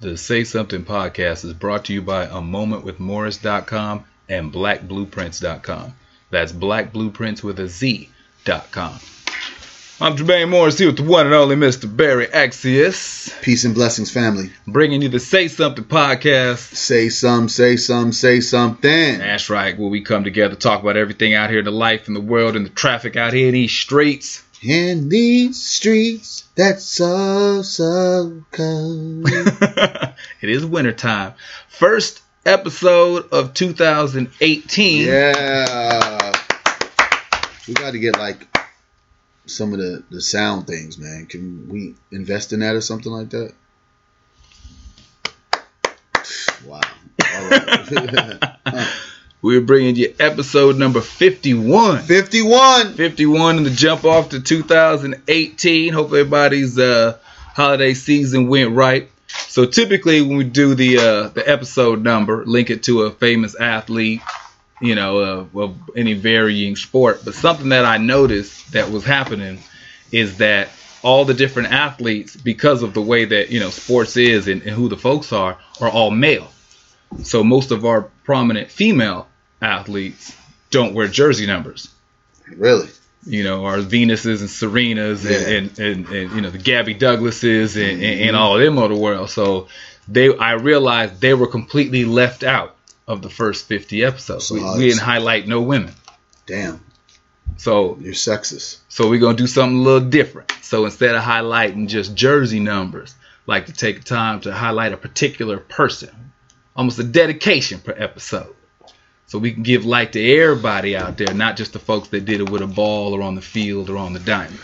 The Say Something podcast is brought to you by a momentwithmorris.com and blackblueprints.com. That's blackblueprints with a Z.com. I'm Jermaine Morris here with the one and only Mr. Barry Axius, Peace and blessings, family. bringing you the Say Something podcast. Say some, say some, say something. That's right, where we come together, talk about everything out here in the life and the world and the traffic out here in these streets. In these streets, that's so, so cold. it is wintertime. First episode of 2018. yeah. We got to get like some of the, the sound things, man. Can we invest in that or something like that? Wow. All right. We're bringing you episode number 51. 51. 51 in the jump off to 2018. Hope everybody's uh, holiday season went right. So typically when we do the uh, the episode number, link it to a famous athlete, you know, uh, of any varying sport. But something that I noticed that was happening is that all the different athletes, because of the way that you know sports is and, and who the folks are, are all male. So most of our prominent female athletes don't wear jersey numbers Really? you know, our Venuses and Serenas and, Yeah. and, and, and, you know, the Gabby Douglases and, and, and all of them of the world. So they, I realized they were completely left out of the first 50 episodes. So we, we didn't highlight no women. Damn. So, You're sexist. so we're going to do something a little different. So instead of highlighting just jersey numbers, like to take time to highlight a particular person, almost a dedication per episode. So we can give light to everybody out there, not just the folks that did it with a ball or on the field or on the diamond.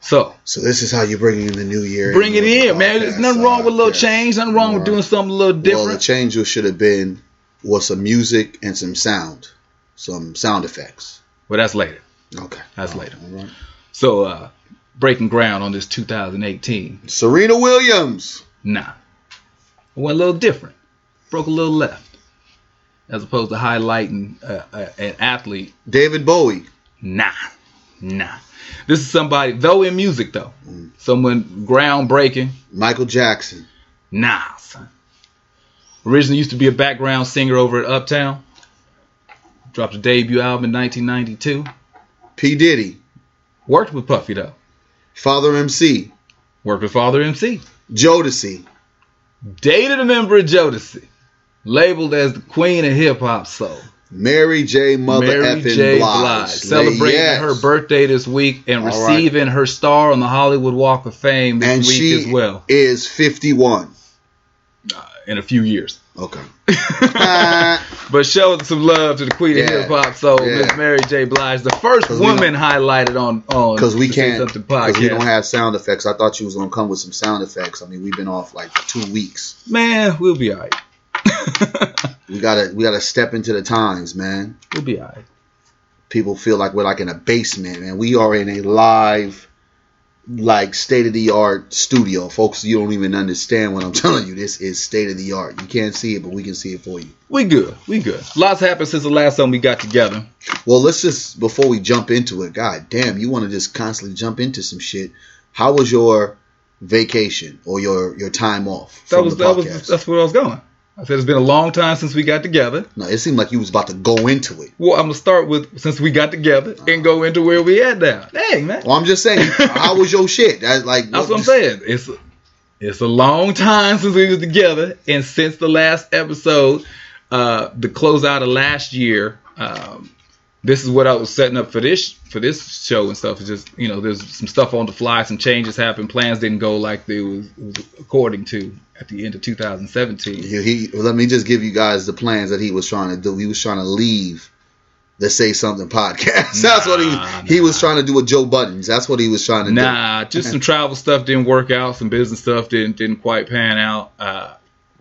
So So this is how you bring in the new year. bring it in, man. There's nothing wrong with a little Yeah. change, nothing wrong with doing something a little different. Well, the change should have been was some music and some sound, some sound effects. Well, that's later. Okay, That's All later. all right. So uh breaking ground on this 2018. Serena Williams. Nah. Went a little different. Broke a little left. As opposed to highlighting uh, uh, an athlete. David Bowie. Nah. Nah. This is somebody, though in music though, Mm. someone groundbreaking. Michael Jackson. Nah, son. Originally used to be a background singer over at Uptown. Dropped a debut album in 1992. P. Diddy. Worked with Puffy though. Father MC. Worked with Father MC. Jodeci. Dated a member of Jodeci. Labeled as the queen of hip hop soul. Mary J. Mother Mary effing J. Blige. Blige. Celebrating Yes. her birthday this week and All right. receiving her star on the Hollywood Walk of Fame this And week she as well. is 51. In a few years. Okay. But show some love to the queen Yeah. of hip hop soul, Yeah. Miss Mary J. Blige, the first woman highlighted on on Because we can't, because we don't have sound effects. I thought you was gonna come with some sound effects. I mean, we've been off like two weeks. Man, we'll be alright. We gotta, we gotta step into the times, man. we'll be alright. people feel like we're like in a basement and we are in a live like state of the art studio folks you don't even understand what i'm telling you this is state of the art you can't see it but we can see it for you We good. We good. Lots happened since the last time we got together. well let's just before we jump into it god damn you want to just constantly jump into some shit how was your vacation or your your time off That was that was that's where I was going. I said it's been a long time since we got together. no it seemed like you was about to go into it Well, I'm gonna start with since we got together and go into where we at now. Dang man, well i'm just saying how was your shit That's like that's what I'm saying. It's it's a long time since we was together, and since the last episode, uh, the closeout of last year. Um, this is what I was setting up for this for this show and stuff. It's just you know, there's some stuff on the fly, some changes happened, plans didn't go like they was, was according to at the end of 2017. He, he let me just give you guys the plans that he was trying to do. He was trying to leave the Say Something podcast. That's what Nah, he he was trying to do with Joe Buttons. That's what he was trying to do. Nah, just some travel stuff didn't work out. Some business stuff didn't didn't quite pan out. Uh,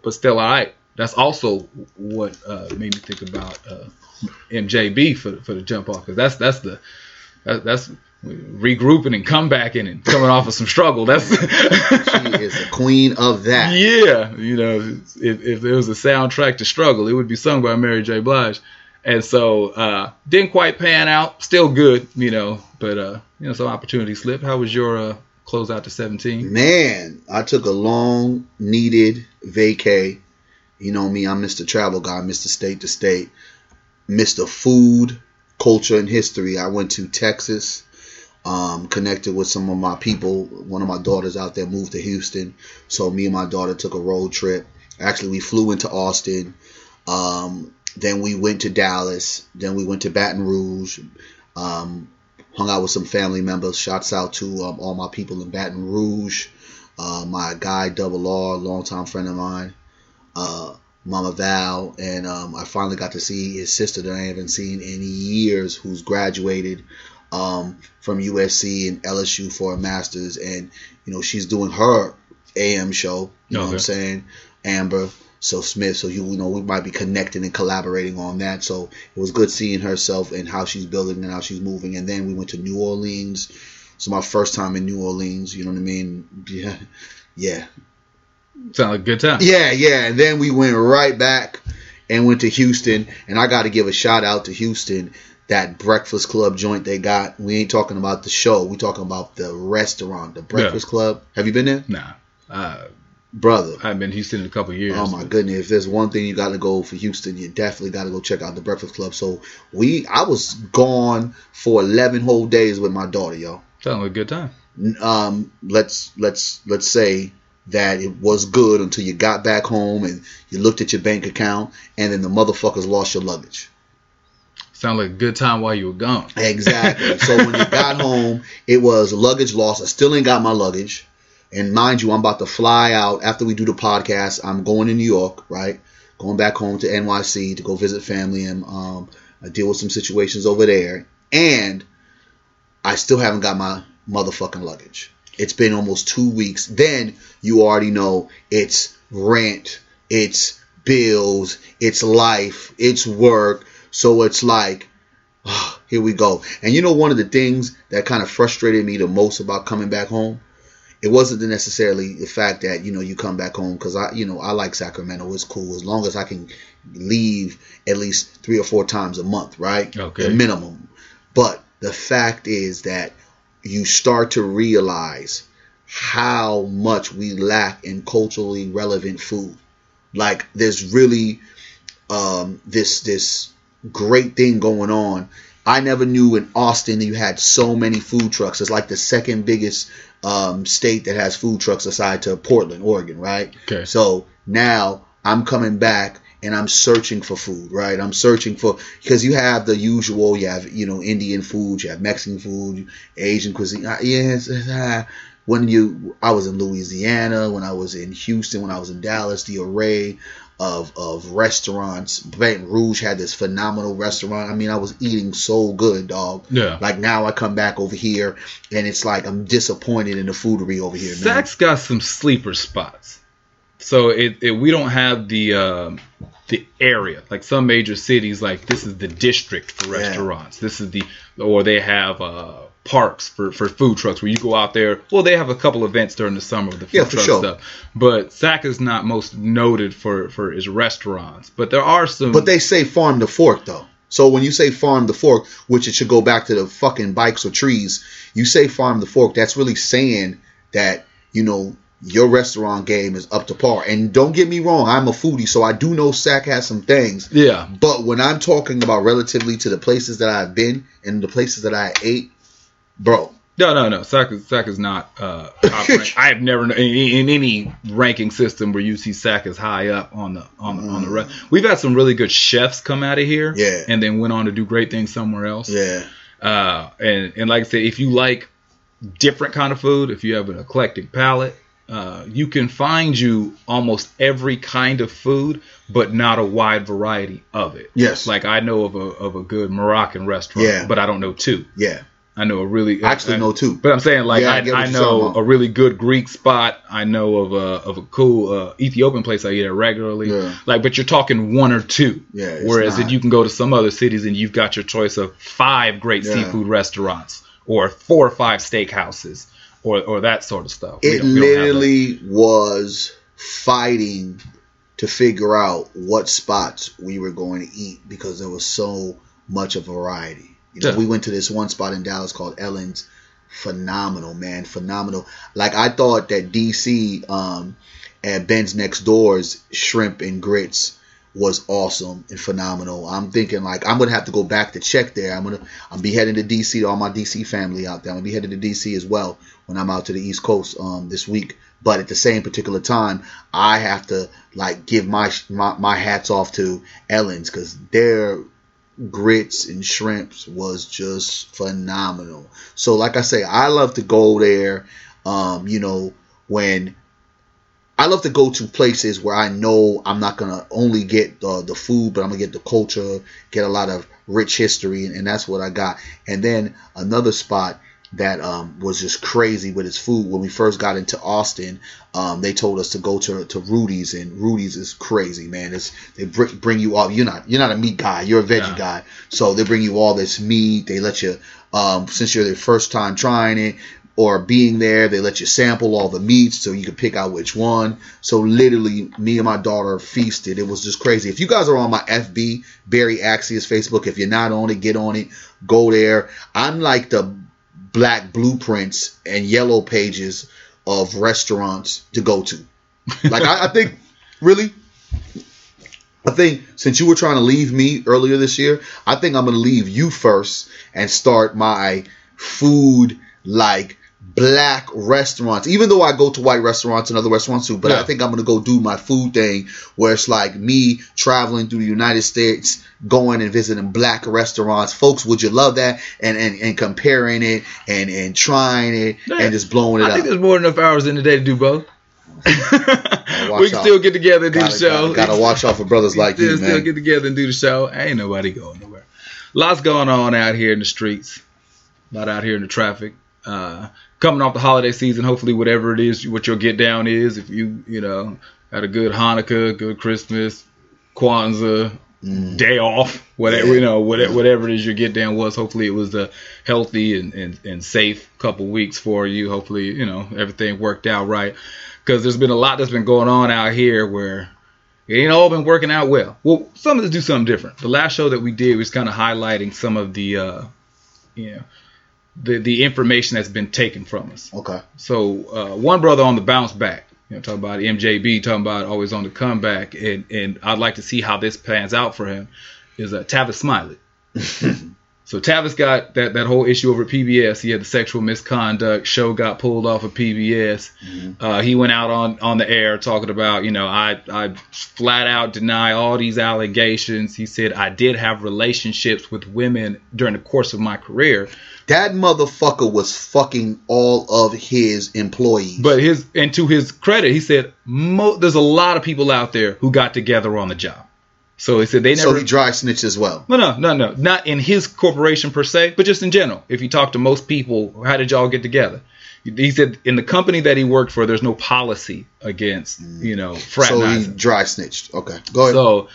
but still, all right. That's also what uh, made me think about uh, MJB for for the jump off because that's that's the that, that's regrouping and comebacking and coming off of some struggle. That's She is the queen of that. yeah, you know, if, if there was a soundtrack to struggle, it would be sung by Mary J. Blige. And so uh, didn't quite pan out. Still good, you know, but uh, you know, some opportunity slipped. How was your uh, close out to 17? Man, I took a long needed vacay. You know me, I'm Mr. Travel Guy, Mr. State to State, Mr. Food, Culture, and History. I went to Texas, um, connected with some of my people. One of my daughters out there moved to Houston, so me and my daughter took a road trip. Actually, we flew into Austin. Um, then we went to Dallas. Then we went to Baton Rouge. Um, hung out with some family members. Shouts out to um, all my people in Baton Rouge. Uh, my guy Double R, longtime friend of mine, uh, Mama Val, and um, I finally got to see his sister that I haven't seen in years, who's graduated um, from USC and LSU for a master's, and you know she's doing her AM show. You know what I'm saying, Amber. So Smith, so you, you know we might be connecting and collaborating on that. So it was good seeing herself and how she's building and how she's moving. And then we went to New Orleans. So my first time in New Orleans. You know what I mean? Yeah, yeah, Sound like a good time. yeah, yeah. And then we went right back and went to Houston. And I got to give a shout out to Houston. That Breakfast Club joint they got. We ain't talking about the show. We talking about the restaurant, the Breakfast Club. Have you been there, Nah. Uh, brother? I haven't been to Houston in a couple years. Oh my goodness! If there's one thing you got to go for Houston, you definitely got to go check out the Breakfast Club. So we, I was gone for 11 whole days with my daughter, yo. Sound like a good time. Um, let's let's let's say that it was good until you got back home and you looked at your bank account and then the motherfuckers lost your luggage. Sound like a good time while you were gone. Exactly. so when you got home, it was luggage lost. I still ain't got my luggage. And mind you, I'm about to fly out after we do the podcast. I'm going to New York, right? Going back home to NYC to go visit family and um, I deal with some situations over there. And I still haven't got my motherfucking luggage. It's been almost two weeks. Then you already know it's rent, it's bills, it's life, it's work. So it's like, ah, here we go. And you know, one of the things that kind of frustrated me the most about coming back home, it wasn't necessarily the fact that you know you come back home because I, you know, I like Sacramento. It's cool as long as I can leave at least three or four times a month, right? Okay. The minimum. But the fact is that you start to realize how much we lack in culturally relevant food. Like there's really um, this this great thing going on. I never knew in Austin you had so many food trucks. It's like the second biggest um, state that has food trucks aside to Portland, Oregon, right? Okay. So now I'm coming back and I'm searching for food, right? I'm searching for because you have the usual, you have you know Indian food, you have Mexican food, Asian cuisine. Uh, Yes, uh, when you I was in Louisiana, when I was in Houston, when I was in Dallas, the array of of restaurants. Baton Rouge had this phenomenal restaurant. I mean, I was eating so good, dog. Yeah. Like now I come back over here and it's like I'm disappointed in the foodery over here, man. Sac's got some sleeper spots. So it, it we don't have the um, the area like some major cities like this is the district for Yeah. restaurants. This is the or they have uh, parks for, for food trucks where you go out there. Well, they have a couple events during the summer with the food Yeah, for truck sure. stuff. But Sac is not most noted for for its restaurants. But there are some. But they say farm to fork though. So when you say farm to fork, which it should go back to the fucking bikes or trees, you say farm to fork, that's really saying that, you know, your restaurant game is up to par. And don't get me wrong, I'm a foodie, so I do know Sac has some things. yeah. But when I'm talking about relatively to the places that I've been and the places that I ate, bro, No, no, no. Sac is, Sac is not uh. I have never in, in any ranking system where you see Sac is high up on the on the on the rest. We've had some really good chefs come out of here, Mm. Yeah. and then went on to do great things somewhere else. yeah. Uh, and and like I said, if you like different kind of food, if you have an eclectic palate, uh, you can find you almost every kind of food, but not a wide variety of it. Yes. Like I know of a of a good Moroccan restaurant, Yeah. but I don't know two. Yeah. I know a really I actually know two. but I'm saying like Yeah, I I, I, know a really good Greek spot. I know of a of a cool uh, Ethiopian place I eat at regularly. Yeah. Like, but you're talking one or two. Yeah, Whereas not. if you can go to some other cities and you've got your choice of five great Yeah. seafood restaurants or four or five steakhouses or or that sort of stuff. It don't- we don't have that. literally was fighting to figure out what spots we were going to eat because there was so much of variety. You know, Yeah. we went to this one spot in Dallas called Ellen's. phenomenal, man, phenomenal. Like I thought that DC um, at Ben's Next Doors shrimp and grits was awesome and phenomenal. I'm thinking like I'm gonna have to go back to check there. I'm gonna I'm be heading to DC to all my DC family out there. I'm gonna be heading to DC as well when I'm out to the East Coast um, this week. But at the same particular time, I have to like give my my, my hats off to Ellen's because their grits and shrimps was just phenomenal. So like I say, I love to go there. Um, you know when I love to go to places where I know I'm not gonna only get the the food, but I'm gonna get the culture, get a lot of rich history, and, and that's what I got. And then another spot that um, was just crazy with its food. When we first got into Austin, um, they told us to go to, to Rudy's, and Rudy's is crazy, man. It's they bring, bring you all. You're not you're not a meat guy. You're a veggie Yeah. guy. So they bring you all this meat. They let you um, since you're the first time trying it or being there, they let you sample all the meats so you can pick out which one. So literally, me and my daughter feasted. It was just crazy. If you guys are on my FB Barry Axios Facebook, if you're not on it, get on it. Go there. I'm like the black blueprints and yellow pages of restaurants to go to. Like I, I think, really, I think since you were trying to leave me earlier this year, I think I'm gonna leave you first and start my food like black restaurants. Even though I go to white restaurants and other restaurants too, but I think I'm gonna go do my food thing where it's like me traveling through the United States, going and visiting black restaurants. Folks, would you love that? And and, and comparing it and and trying it Yeah. and just blowing it I up. think there's more than enough hours in the day to do both. we can still get together and do Gotta, the show. gotta, gotta watch out for brothers like still, you, still man. get together and do the show. Ain't nobody going nowhere. Lots going on out here in the streets. Not out here in the traffic. Uh, coming off the holiday season, hopefully whatever it is, what your get down is, if you you know had a good Hanukkah, good Christmas, Kwanzaa, day off, whatever you know, whatever, whatever it is your get down was. Hopefully it was a healthy and, and, and safe couple weeks for you. Hopefully you know everything worked out right because there's been a lot that's been going on out here where it ain't all been working out well. Well, some of us do something different. The last show that we did was kind of highlighting some of the, uh, you know, the the information that's been taken from us. Okay. So uh, one brother on the bounce back, you know, talking about MJB, talking about always on the comeback, and and I'd like to see how this pans out for him. Is uh, Tavis Smiley. so Tavis got that that whole issue over at PBS. He had the sexual misconduct show got pulled off of PBS. Uh, he went out on on the air talking about, you know, I I flat out deny all these allegations. He said I did have relationships with women during the course of my career. That motherfucker was fucking all of his employees. But his and to his credit, he said mo- there's a lot of people out there who got together on the job. So he said they so never. he dry snitched as well. no, no, no, no, not in his corporation per se, but just in general. If you talk to most people, how did y'all get together? He said in the company that he worked for, there's no policy against mm. you know So he dry snitched. Okay. Go ahead. So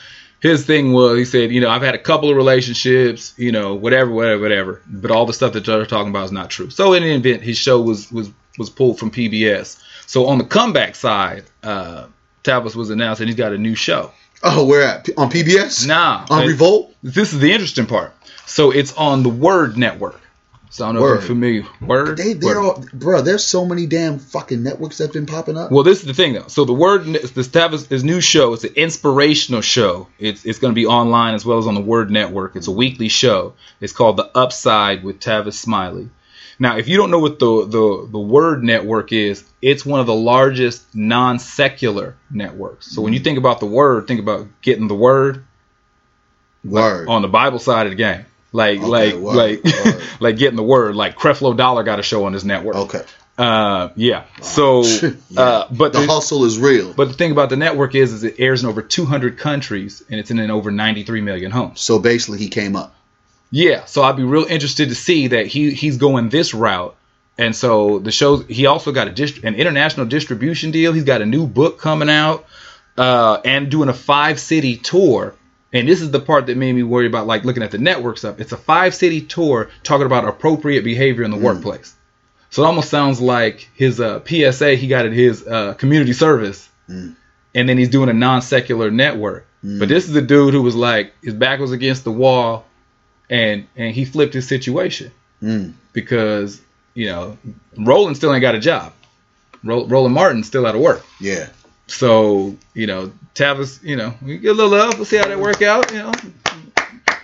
his thing was, he said, you know, I've had a couple of relationships, you know, whatever, whatever, whatever. But all the stuff that they're talking about is not true. So in any event, his show was was was pulled from PBS. So on the comeback side, uh, Tavis was announcing he's got a new show. oh, where at? On PBS? Nah, On Revolt? This is the interesting part. So it's on the Word Network. So I don't know Word. if you're familiar. Word. They, they're Word. all, bro. There's so many damn fucking networks that's been popping up. Well, this is the thing though. So the word, this Tavis, his new show, it's an inspirational show. It's it's going to be online as well as on the Word Network. It's a weekly show. It's called The Upside with Tavis Smiley. Now, if you don't know what the the the Word Network is, it's one of the largest non secular networks. So when you think about the Word, think about getting the Word Word. on the Bible side of the game. Like Okay, like word, like word. like getting the Word. Like Creflo Dollar got a show on his network. okay. Uh, yeah. So, Yeah. uh, but the the- hustle is real. but the thing about the network is, is it airs in over 200 countries and it's in over 93 million homes. so basically, he came up. Yeah, so I'd be real interested to see that he he's going this route. And so the show, he also got a dist- an international distribution deal. He's got a new book coming out uh, and doing a five city tour. And this is the part that made me worry about like looking at the network stuff. It's a five city tour talking about appropriate behavior in the workplace. So it almost sounds like his uh, PSA he got at his uh, community service, and then he's doing a non secular network. But this is a dude who was like his back was against the wall, and and he flipped his situation Mm. because you know, Roland still ain't got a job. Ro- Roland Martin still out of work. Yeah. So you know, Tavis, you know, we get a little love. We'll see how that work out. You know,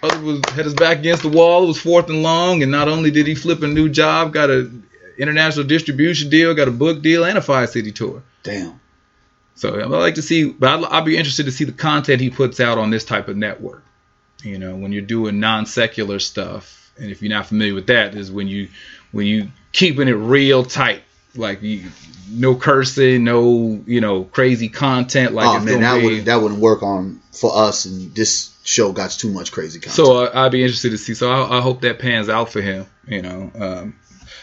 other was had his back against the wall. It was fourth and long, and not only did he flip a new job, got a international distribution deal, got a book deal, and a five city tour. Damn. So I like to see, but I'll, I'll be interested to see the content he puts out on this type of network. You know, when you're doing non secular stuff, and if you're not familiar with that, is when you when you keeping it real tight, like you, no cursing, no you know crazy content. Like oh man, that would that wouldn't work on for us, and this show got too much crazy content. So uh, I'd be interested to see. So I, I hope that pans out for him. You know, um,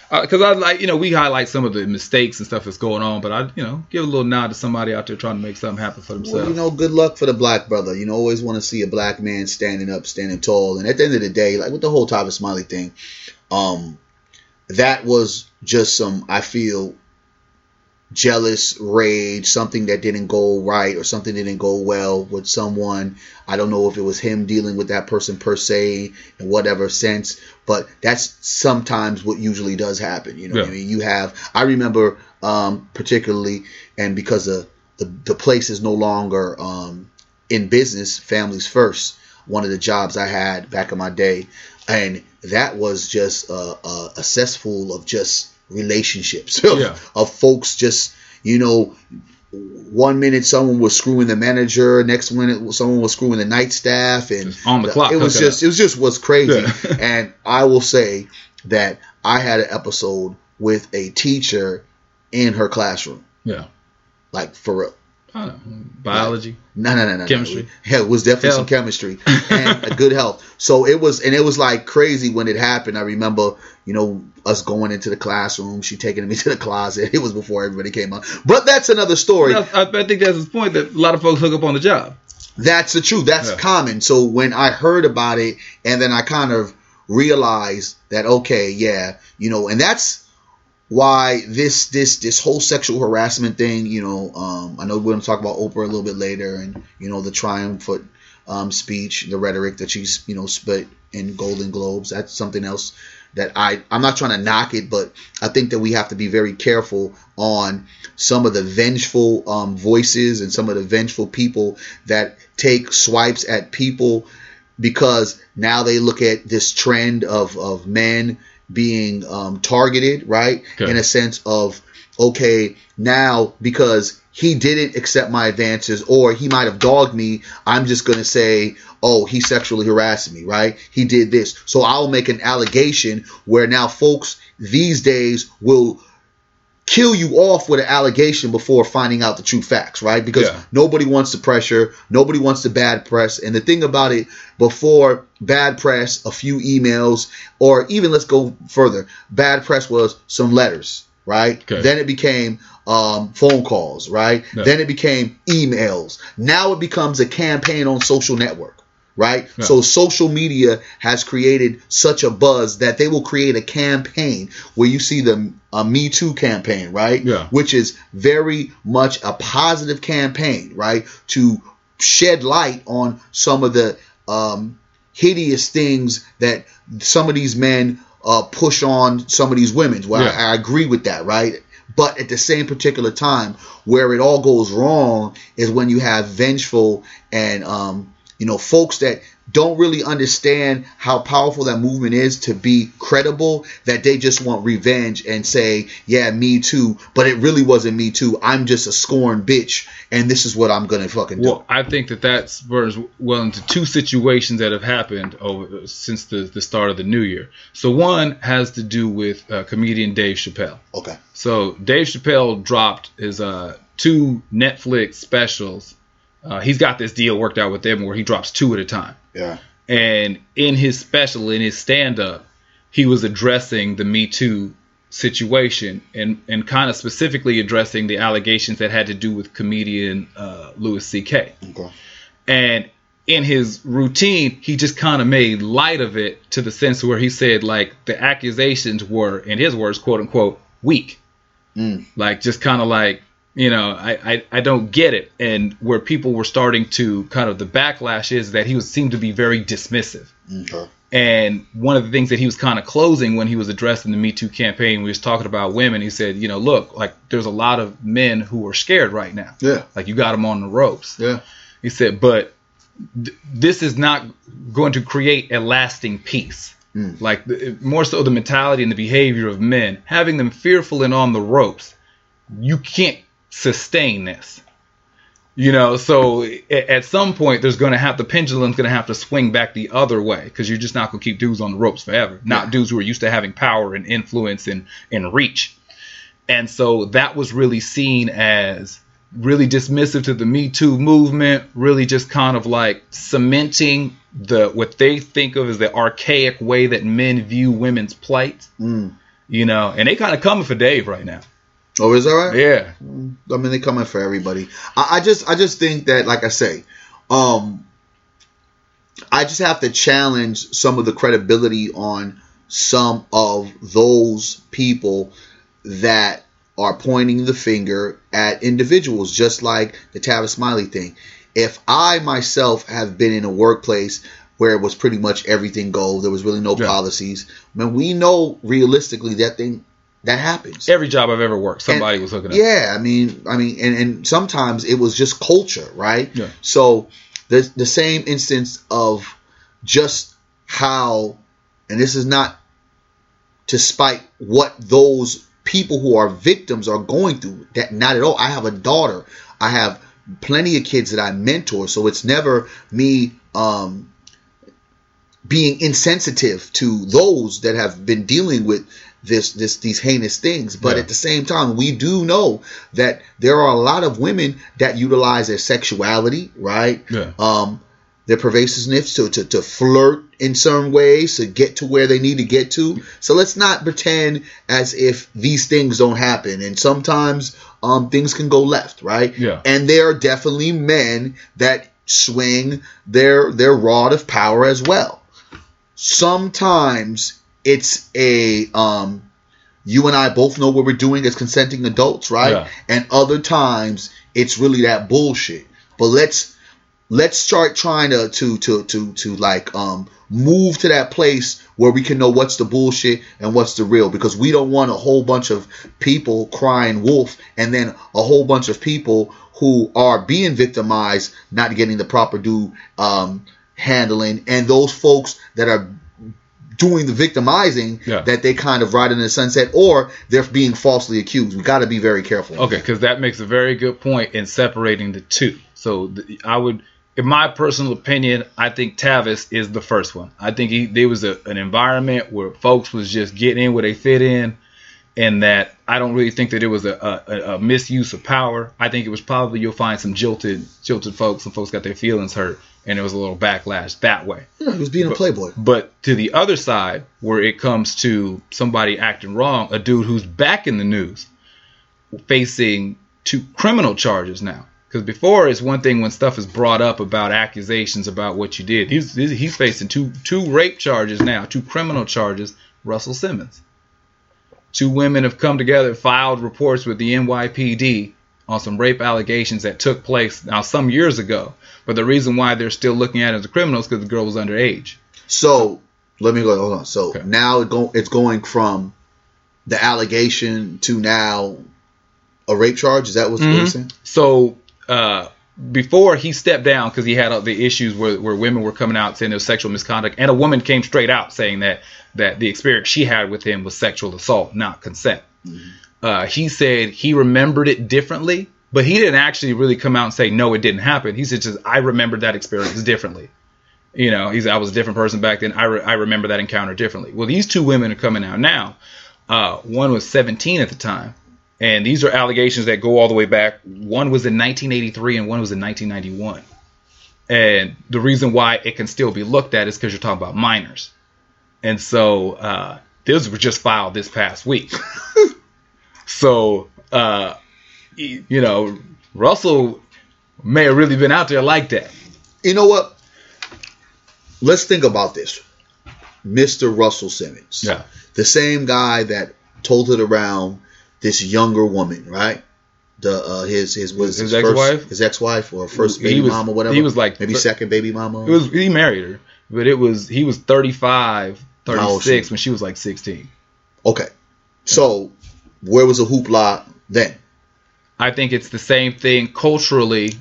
because I like you know we highlight some of the mistakes and stuff that's going on, but I you know give a little nod to somebody out there trying to make something happen for themselves. Well, you know, good luck for the black brother. You know, always want to see a black man standing up, standing tall. And at the end of the day, like with the whole Tavis Smiley thing, um, that was just some, I feel, jealous rage, something that didn't go right or something didn't go well with someone. I don't know if it was him dealing with that person per se in whatever sense, but that's sometimes what usually does happen. You know, what I mean, you have. I remember um, particularly, and because the, the the place is no longer um, in business, families first. One of the jobs I had back in my day, and that was just a, a, a cesspool of just relationships of, Yeah. of folks just you know one minute someone was screwing the manager, next minute someone was screwing the night staff, and Just on the clock, It was just it was just was crazy. Yeah. and I will say that I had an episode with a teacher in her classroom, yeah, like for real. I don't know. biology. No, no, no, no. no. Chemistry. Yeah, it was definitely some chemistry and a good health. So it was, and it was like crazy when it happened. I remember, you know, us going into the classroom, she taking me to the closet. It was before everybody came up, but that's another story. I, I think that's his point that a lot of folks hook up on the job. That's the truth. That's Yeah. common. So when I heard about it, and then I kind of realized that okay, yeah, you know, and that's why this this this whole sexual harassment thing, you know, um, I know we're gonna talk about Oprah a little bit later, and you know the triumphant um, speech, the rhetoric that she's you know spit in Golden Globes. That's something else that I I'm not trying to knock it, but I think that we have to be very careful on some of the vengeful um, voices and some of the vengeful people that take swipes at people because now they look at this trend of of men being um, targeted, right? Okay. In a sense of okay, now because he didn't accept my advances or he might have dogged me, I'm just going to say, oh, he sexually harassed me, right? He did this. So I'll make an allegation where now folks these days will kill you off with an allegation before finding out the true facts, right? Because Yeah. nobody wants the pressure, nobody wants the bad press. And the thing about it, before bad press, a few emails, or even let's go further, bad press was some letters, right? Okay. Then it became um, phone calls, right? Yeah. Then it became emails. Now it becomes a campaign on social network, right? Yeah. So social media has created such a buzz that they will create a campaign where you see the a Me Too campaign, right? Yeah. Which is very much a positive campaign, right? To shed light on some of the um, hideous things that some of these men uh, push on some of these women. Well, Yeah. I, I agree with that, right? But at the same particular time, where it all goes wrong is when you have vengeful and um, you know folks that don't really understand how powerful that movement is to be credible that they just want revenge and say yeah me too but it really wasn't me too i'm just a scorned bitch and this is what i'm gonna fucking do Well, I think that that spurs well into two situations that have happened over since the, the start of the new year. So one has to do with uh, comedian Dave Chappelle. okay So Dave Chappelle dropped his uh, two Netflix specials. Uh, he's got this deal worked out with them where he drops two at a time. yeah And in his special, in his stand up, he was addressing the Me Too situation and, and kind of specifically addressing the allegations that had to do with comedian uh, Louis C.K. okay And in his routine, he just kind of made light of it to the sense where he said, like, the accusations were, in his words, quote unquote, weak. Mm. Like, just kind of like, you know, I, I, I don't get it. And where people were starting to kind of, the backlash is that he was seemed to be very dismissive. okay And one of the things that he was kind of closing when he was addressing the Me Too campaign, we was talking about women. He said, you know, look, like there's a lot of men who are scared right now. Yeah. Like you got them on the ropes. Yeah. He said, but th- this is not going to create a lasting peace. Mm. Like the, more so the mentality and the behavior of men, having them fearful and on the ropes, you can't sustain this. You know, so at some point there's going to have the pendulum's going to have to swing back the other way because you're just not going to keep dudes on the ropes forever. Not Yeah. dudes who are used to having power and influence and and reach. And so that was really seen as really dismissive to the Me Too movement, really just kind of like cementing the what they think of as the archaic way that men view women's plight. Mm. You know, and they kind of coming for Dave right now. Oh, is that right? Yeah. I mean, they come in for everybody. I, I just, I just think that, like I say, um, I just have to challenge some of the credibility on some of those people that are pointing the finger at individuals, just like the Tavis Smiley thing. If I myself have been in a workplace where it was pretty much everything go, there was really no Yeah. policies. I mean, we know realistically that thing that happens. Every job I've ever worked, somebody And- was hooking up. Yeah, I mean, I mean, and, and sometimes it was just culture, right? Yeah. So the the same instance of just how, and this is not to spite what those people who are victims are going through. That not at all. I have a daughter. I have plenty of kids that I mentor, so it's never me um, being insensitive to those that have been dealing with this this these heinous things but Yeah. at the same time we do know that there are a lot of women that utilize their sexuality right Yeah. um their pervasiveness to, to, to flirt in certain ways to get to where they need to get to. So let's not pretend as if these things don't happen. And sometimes um, things can go left, right? Yeah. And there are definitely men that swing their their rod of power as well. Sometimes it's a um, you and I both know what we're doing as consenting adults, right? Yeah. And other times it's really that bullshit. But let's let's start trying to to to to to like um move to that place where we can know what's the bullshit and what's the real because we don't want a whole bunch of people crying wolf and then a whole bunch of people who are being victimized not getting the proper due um handling and those folks that are doing the victimizing Yeah. that they kind of ride in the sunset or they're being falsely accused we got to be very careful Okay, because that makes a very good point in separating the two. So I would, in my personal opinion, I think Tavis is the first one. I think he, there was a, an environment where folks was just getting in where they fit in, and that I don't really think that it was a, a, a misuse of power. I think it was probably you'll find some jilted jilted folks, and folks got their feelings hurt, and it was a little backlash that way. Yeah, he was being a playboy But to the other side, where it comes to somebody acting wrong, a dude who's back in the news, facing two criminal charges now. Because before it's one thing when stuff is brought up about accusations about what you did. He's he's facing two two rape charges now, two criminal charges. Russell Simmons. Two women have come together, filed reports with the NYPD on some rape allegations that took place now some years ago. But the reason why they're still looking at it as a criminal is because the girl was underage. So let me go. Hold on. So Okay. now it go, it's going from the allegation to now a rape charge. Is that what's what you're Mhm. saying? So uh, before he stepped down because he had all the issues where, where women were coming out saying there was sexual misconduct, and a woman came straight out saying that that the experience she had with him was sexual assault, not consent. Uh, he said he remembered it differently, but he didn't actually really come out and say no, it didn't happen. He said just I remembered that experience differently. You know, he said I was a different person back then. I, re- I remember that encounter differently. Well, these two women are coming out now. Uh, one was 17 at the time, and these are allegations that go all the way back. One was in 1983 and one was in 1991. And the reason why it can still be looked at is because you're talking about minors. And so uh, those were just filed this past week. so, uh, you know, Russell may have really been out there like that. You know what? Let's think about this, Mr. Russell Simmons. Yeah. the same guy that told it around this younger woman, right? The uh, his his was His his, ex-wife? his ex-wife or first baby was- mama, whatever. he was like- maybe second baby mama. It was he married her, but it was he was 35, 36 she? when she was like 16. Okay. So where was the hoopla then? I think it's the same thing culturally.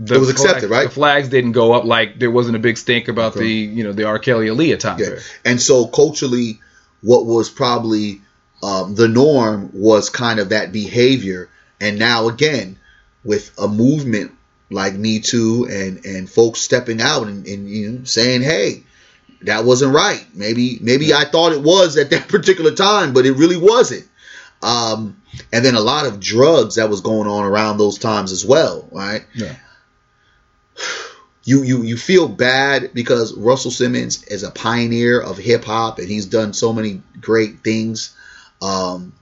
The It was accepted, flag- right? The flags didn't go up like there wasn't a big stink about Okay. the you know the R. Kelly Aaliyah time Yeah. And so culturally, what was probably um, the norm was kind of that behavior. And now again, with a movement like Me Too and and folks stepping out and, and you know saying, hey. That wasn't right. Maybe, maybe I thought it was at that particular time, but it really wasn't. Um, and then a lot of drugs that was going on around those times as well, right? Yeah. you you you feel bad because Russell Simmons is a pioneer of hip hop and he's done so many great things um,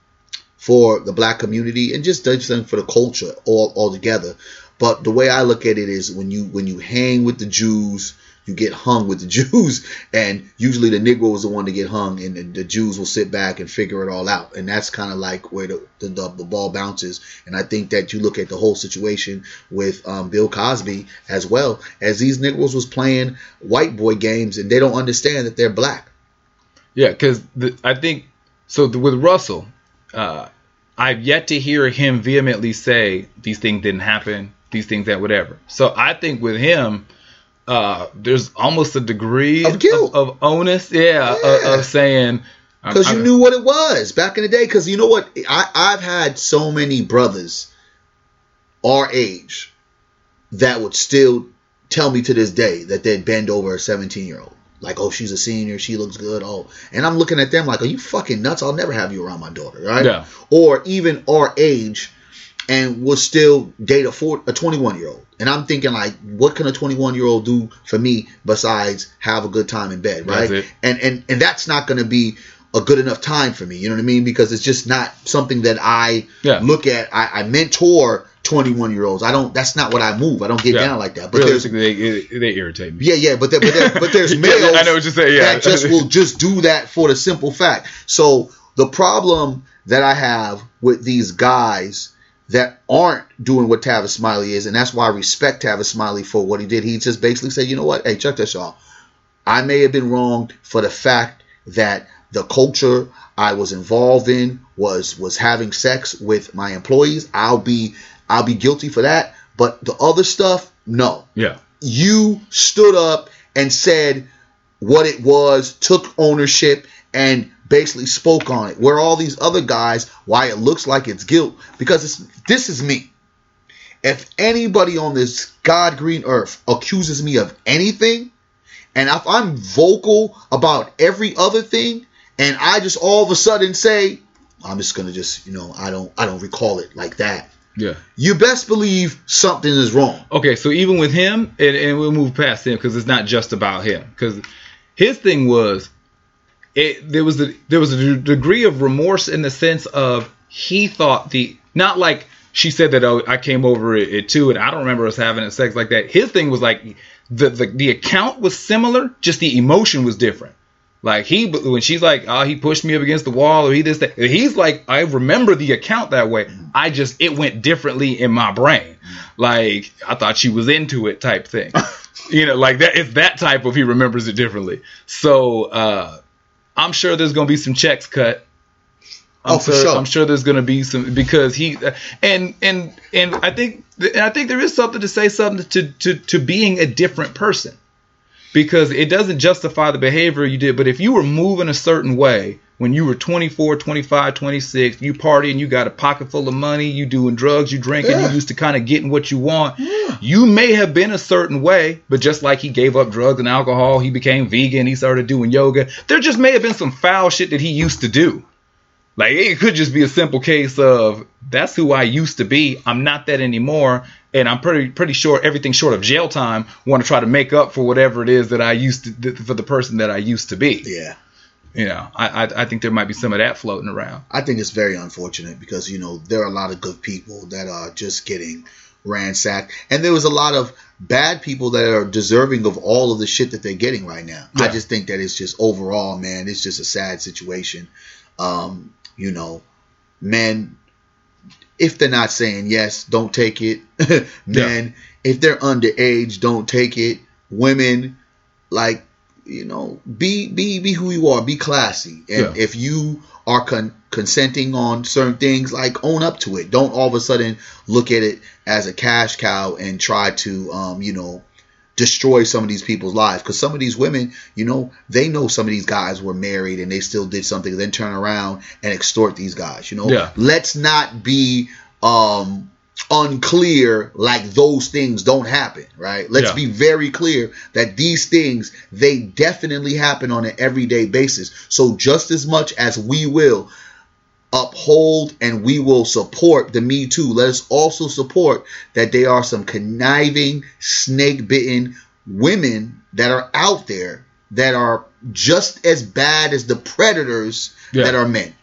for the black community and just does something for the culture all altogether. But the way I look at it is when you when you hang with the Jews, you get hung with the Jews, and usually the Negro is the one to get hung, and the, the Jews will sit back and figure it all out, and that's kind of like where the, the the ball bounces. And I think that you look at the whole situation with um, Bill Cosby as well as these Negroes was playing white boy games, and they don't understand that they're black. Yeah, because I think so. With Russell, uh, I've yet to hear him vehemently say these things didn't happen, these things that whatever. So I think with him, uh, there's almost a degree Of guilt. of, of onus, yeah, Yeah. Of, of saying because you knew what it was back in the day. Because you know what, I I've had so many brothers our age that would still tell me to this day that they'd bend over a 17 year old. Like, oh, she's a senior, she looks good. Oh, and I'm looking at them like, are you fucking nuts? I'll never have you around my daughter, right? Yeah. Or even our age, and will still date a four, a 21 year old. And I'm thinking like, what can a 21 year old do for me besides have a good time in bed, right? And and and that's not going to be a good enough time for me. You know what I mean? Because it's just not something that I Yeah. look at. I, I mentor 21 year olds. I don't. That's not what I move. I don't get Yeah. down like that. But realistically, they, they irritate me. yeah, yeah, but there, but, there, but there's males I know what you're saying, yeah. that just will just do that for the simple fact. So the problem that I have with these guys that aren't doing what Tavis Smiley is, and that's why I respect Tavis Smiley for what he did. He just basically said, you know what? Hey, check this y'all. I may have been wronged for the fact that the culture I was involved in was was having sex with my employees. I'll be I'll be guilty for that. But the other stuff, no Yeah, you stood up and said what it was, took ownership, and basically spoke on it. Where all these other guys, why it looks like it's guilt, because it's this is me. If anybody on this God green earth accuses me of anything, and if I'm vocal about every other thing, and I just all of a sudden say, I'm just gonna just, you know, I don't I don't recall it like that. yeah. You best believe something is wrong. Okay, so even with him, and, and we'll move past him because it's not just about him. Because his thing was, it there was a there was a degree of remorse in the sense of he thought the not like she said that oh I came over it, it too and I don't remember us having a sex like that. His thing was like the, the the account was similar, just the emotion was different. Like he when she's like oh he pushed me up against the wall or he this that he's like I remember the account that way. I just it went differently in my brain. Like I thought she was into it type thing. you know, like that it's that type of he remembers it differently. So uh I'm sure there's gonna be some checks cut. I'm Oh, for sure, sure. I'm sure there's gonna be some because he and and and I think and I think there is something to say something to to to being a different person because it doesn't justify the behavior you did. But if you were moving a certain way when you were 24, 25, 26, you partying, you got a pocket full of money, you doing drugs, you drinking, Yeah. you used to kind of getting what you want. You may have been a certain way, but just like he gave up drugs and alcohol, he became vegan, he started doing yoga. There just may have been some foul shit that he used to do. Like it could just be a simple case of that's who I used to be. I'm not that anymore, and I'm pretty pretty sure everything short of jail time want to try to make up for whatever it is that I used to for the person that I used to be. Yeah. You know, I, I I think there might be some of that floating around. I think it's very unfortunate because you know there are a lot of good people that are just getting ransacked, and there was a lot of bad people that are deserving of all of the shit that they're getting right now. I just think that it's just overall, man, it's just a sad situation. Um, you know, men, if they're not saying yes, don't take it. men, if they're underage, don't take it. Women, like you know, be be be who you are, be classy, and Yeah. if you are con- consenting on certain things, like own up to it. Don't all of a sudden look at it as a cash cow and try to, um, you know, destroy some of these people's lives. Because some of these women, you know, they know some of these guys were married and they still did something, then turn around and extort these guys. You know, Yeah. let's not be um unclear like those things don't happen right let's Yeah. be very clear that these things they definitely happen on an everyday basis so just as much as we will uphold and we will support the me too let us also support that there are some conniving snake bitten women that are out there that are just as bad as the predators Yeah. that are men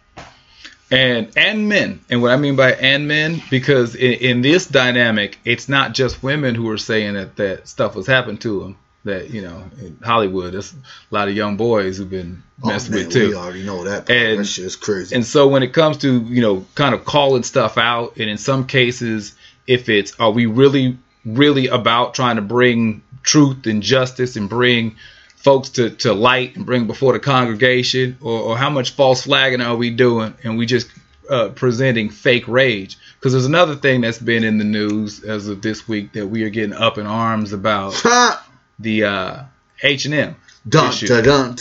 and and men. And what i mean by and men because in, in this dynamic it's not just women who are saying that that stuff was happened to them that you know in hollywood there's a lot of young boys who've been messed oh, with too. we already know that. And- that shit is crazy. and so when it comes to you know kind of calling stuff out and in some cases if it's are we really really about trying to bring truth and justice and bring folks to, to light and bring before the congregation? Or, or how much false flagging are we doing and we just uh, presenting fake rage? Because there's another thing that's been in the news as of this week that we are getting up in arms about the uh, H&M dun, dun,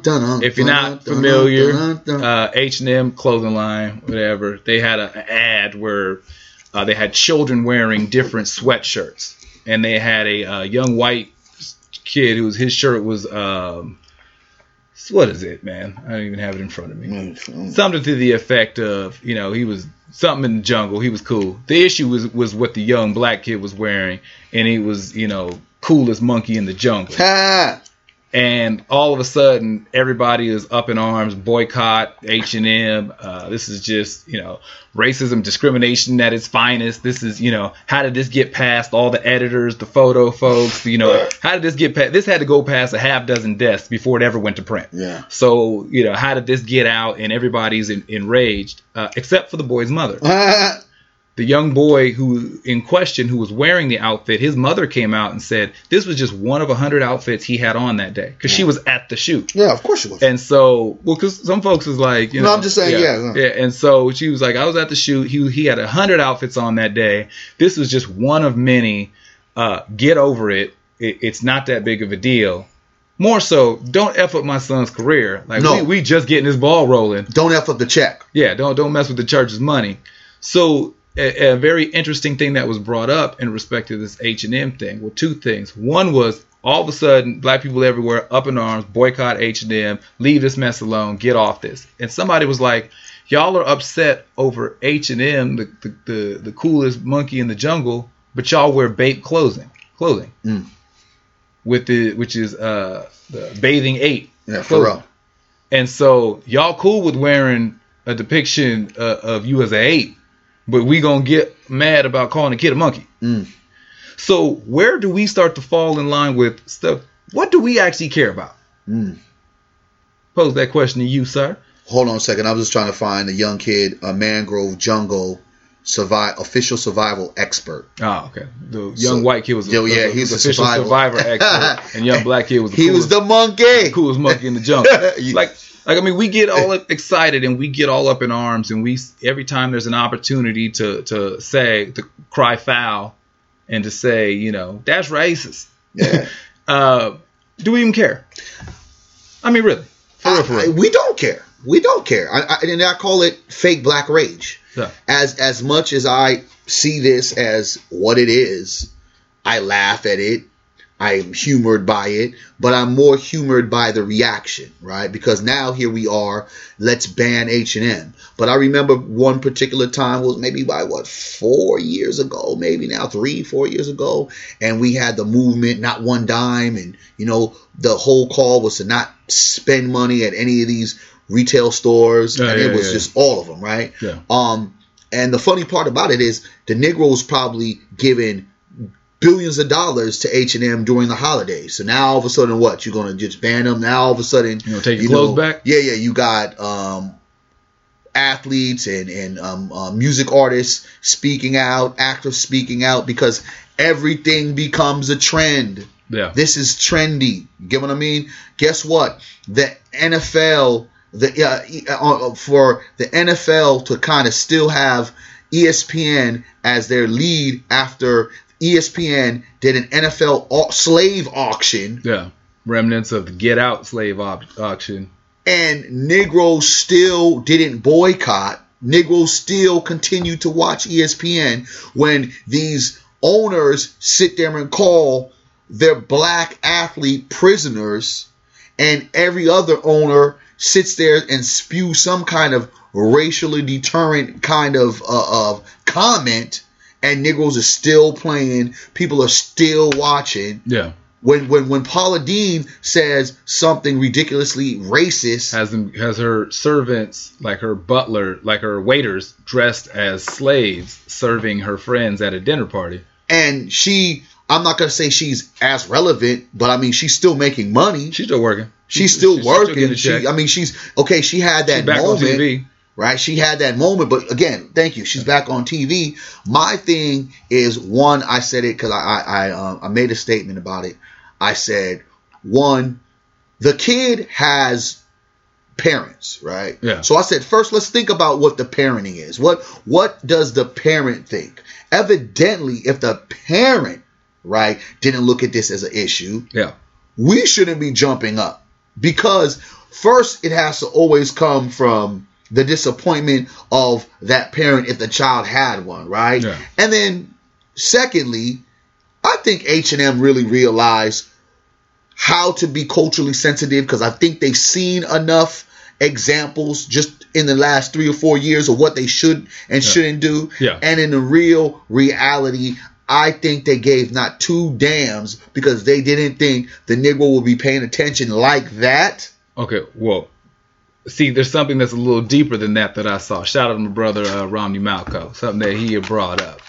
dun, If you're not familiar, uh, H&M clothing line, whatever, they had an ad where uh, they had children wearing different sweatshirts, and they had a uh, young white kid whose his shirt was um, what is it, man? I don't even have it in front of me. Mm, Something to the effect of, you know, he was something in the jungle. He was cool. The issue was was what the young black kid was wearing, and he was, you know, coolest monkey in the jungle Ha! And all of a sudden everybody is up in arms boycott h&m uh, this is just you know racism discrimination at its finest this is you know how did this get past all the editors the photo folks you know how did this get past this had to go past a half dozen desks before it ever went to print Yeah. so you know how did this get out and everybody's en- enraged uh, except for the boy's mother! the young boy who in question who was wearing the outfit his mother came out and said this was just one of a hundred outfits he had on that day. Because she was at the shoot. Yeah, of course it was. and so well because some folks was like you No, know I'm just saying, yeah, yeah and so she was like i was at the shoot. He, he had a hundred outfits on that day. This was just one of many. Uh, get over it. it it's not that big of a deal. More so don't f up my son's career. Like No. we, we just getting this ball rolling. Don't F up the check. yeah, don't don't mess with the church's money. So a, a very interesting thing that was brought up in respect to this H and M thing. Well, two things. One was all of a sudden black people everywhere up in arms, boycott H and M, leave this mess alone, get off this. And somebody was like, y'all are upset over H and M, the, the the the coolest monkey in the jungle, but y'all wear bape clothing, clothing, Mm. with the which is uh the bathing ape. Yeah, for real. And so y'all cool with wearing a depiction uh, of you as an ape, but we gonna get mad about calling a kid a monkey. Mm. So where do we start to fall in line with stuff? What do we actually care about? Mm. Pose that question to you, sir. Hold on a second. I was just trying to find a young kid, a mangrove jungle survive official survival expert. Oh, okay. The young So- white kid was a, Yo, yeah, was he's a official survival. survivor expert, and young black kid was the He coolest, was the monkey. the coolest monkey in the jungle. Like like I mean we get all excited and we get all up in arms and we every time there's an opportunity to to say to cry foul and to say you know that's racist Yeah. uh do we even care I mean really for real, for I- I- we don't care. We don't care. I, I, and I call it fake black rage. Yeah. As as much as I see this as what it is, I laugh at it. I'm humored by it, but I'm more humored by the reaction, right? Because now here we are, let's ban H&M. But I remember one particular time was maybe by what four years ago, maybe now three, four years ago, and we had the movement, not one dime, and you know the whole call was to not spend money at any of these retail stores, Yeah, and yeah, it was yeah. just all of them, right? Yeah. Um, and the funny part about it is the Negroes probably given billions of dollars to H and M during the holidays. So now all of a sudden, what you're gonna just ban them? Now all of a sudden, You gonna take your you clothes know, back? Yeah, yeah. You got um, athletes and and um, uh, music artists speaking out, actors speaking out because everything becomes a trend. Yeah. This is trendy. You get what I mean? Guess what? The NFL, the uh, uh, for the NFL to kind of still have ESPN as their lead after ESPN did an NFL au- slave auction Yeah. Remnants of the Get Out slave op- auction. and Negroes still didn't boycott. Negroes still continue to watch ESPN when these owners sit there and call their black athlete prisoners, and every other owner sits there and spews some kind of racially deterrent kind of uh, of comment, and Negroes are still playing. People are still watching Yeah. when when when Paula Deen says something ridiculously racist, Has them has her servants, like her butler, like her waiters, dressed as slaves, serving her friends at a dinner party. and she I'm not gonna say she's as relevant, but I mean she's still making money. She's still working. She's still working. she. I mean she's okay. She had that She's back on moment, right? She had that moment, but again, thank you. She's back on TV. My thing is one. I said it because I I I, uh, I made a statement about it. I said one, the kid has parents, right? Yeah. So I said first, let's think about what the parenting is. What what does the parent think? Evidently, if the parent right didn't look at this as an issue, Yeah. we shouldn't be jumping up because first it has to always come from the disappointment of that parent if the child had one right Yeah. and then secondly i think h&m really realized how to be culturally sensitive because i think they've seen enough examples just in the last three or four years of what they should and shouldn't do Yeah. and in the real reality I think they gave not two damns because they didn't think the Negro would be paying attention like that. Okay. Well, see, there's something that's a little deeper than that that I saw. Shout out to my brother uh, Romany Malco. Something that he had brought up,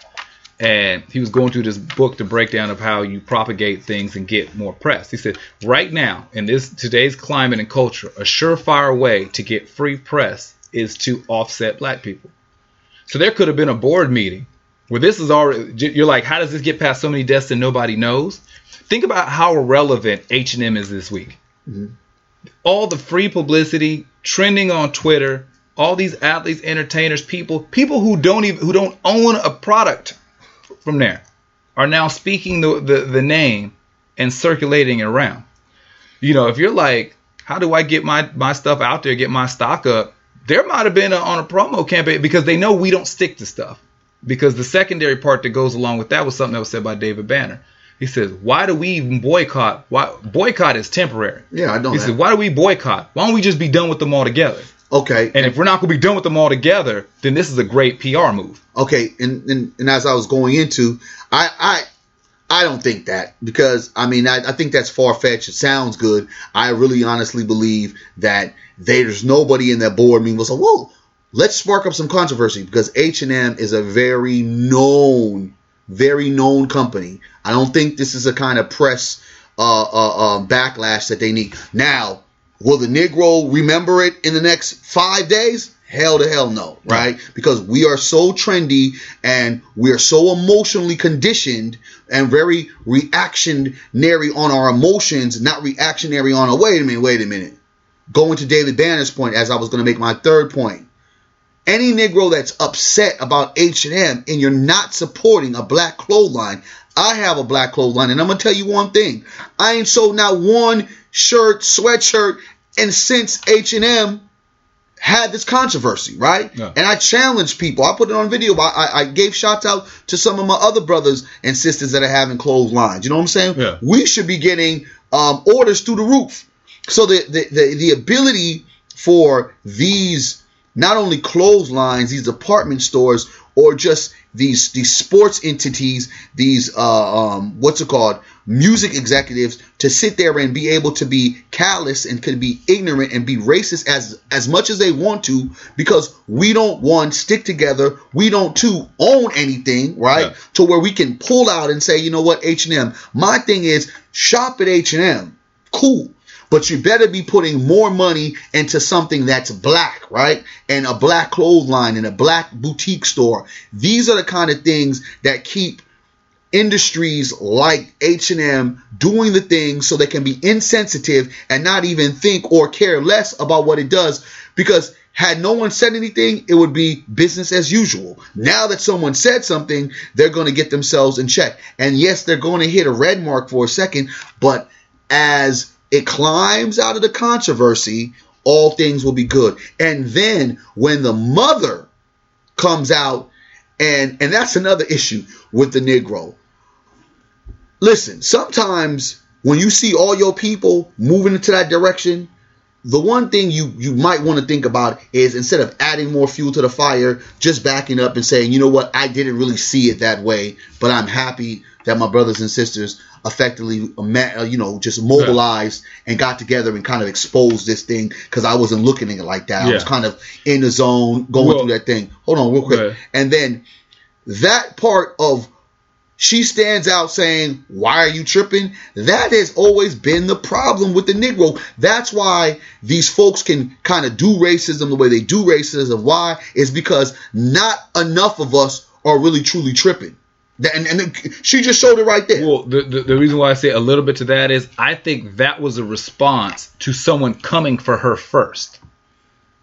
and he was going through this book to break down of how you propagate things and get more press. He said, right now in this today's climate and culture, a surefire way to get free press is to offset black people. So there could have been a board meeting where this is already. You're like, how does this get past so many desks and nobody knows? Think about how irrelevant H&M is this week. Mm-hmm. All the free publicity trending on Twitter, all these athletes, entertainers, people, people who don't even who don't own a product from there are now speaking the, the, the name and circulating it around. You know, if you're like, how do I get my, my stuff out there, get my stock up? There might have been a, on a promo campaign because they know we don't stick to stuff. Because the secondary part that goes along with that was something that was said by David Banner. He says, "Why do we even boycott? Why boycott is temporary." Yeah, I don't He that. said, "Why do we boycott? Why don't we just be done with them all together?" Okay. And if we're not going to be done with them all together, then this is a great PR move. Okay, and, and and as I was going into, I I I don't think that because I mean I, I think that's far fetched. It sounds good. I really honestly believe that there's nobody in that board meeting was like, whoa, let's spark up some controversy because H and M is a very known, very known company. I don't think this is a kind of press uh, uh, uh, backlash that they need now. Will the Negro remember it in the next five days? Hell to hell no, right? Because we are so trendy and we are so emotionally conditioned and very reactionary on our emotions, not reactionary on a wait a minute, wait a minute. Going to David Banner's point, as I was going to make my third point. Any Negro that's upset about H&M and you're not supporting a black clothesline, I have a black clothesline, and I'm gonna tell you one thing: I ain't sold not one shirt, sweatshirt, and since H&M had this controversy, right? Yeah. And I challenged people. I put it on video. I, I, gave shots out to some of my other brothers and sisters that are having clotheslines. You know what I'm saying? Yeah. We should be getting um, orders through the roof. So the, the, the, the ability for these not only clotheslines, these department stores, or just these these sports entities, these uh, um, what's it called, music executives, to sit there and be able to be callous and could be ignorant and be racist as as much as they want to, because we don't one stick together, we don't two own anything, right? Yeah. To where we can pull out and say, you know what, H and M. My thing is shop at H and M, cool. But you better be putting more money into something that's black, right? And a black clothesline and a black boutique store. These are the kind of things that keep industries like H&M doing the things so they can be insensitive and not even think or care less about what it does because had no one said anything, it would be business as usual. Now that someone said something, they're going to get themselves in check. And yes, they're going to hit a red mark for a second, but as it climbs out of the controversy, all things will be good. And then when the mother comes out and and that's another issue with the Negro. Listen, sometimes when you see all your people moving into that direction, the one thing you you might want to think about is instead of adding more fuel to the fire, just backing up and saying, you know what, I didn't really see it that way, but I'm happy that my brothers and sisters effectively, uh, you know, just mobilized yeah. and got together and kind of exposed this thing because I wasn't looking at it like that. Yeah. I was kind of in the zone, going well, through that thing. Hold on, real quick, and then that part of she stands out saying, Why are you tripping? That has always been the problem with the Negro. That's why these folks can kind of do racism the way they do racism. Why? Is because not enough of us are really truly tripping. And, and she just showed it right there. Well, the, the, the reason why I say a little bit to that is I think that was a response to someone coming for her first,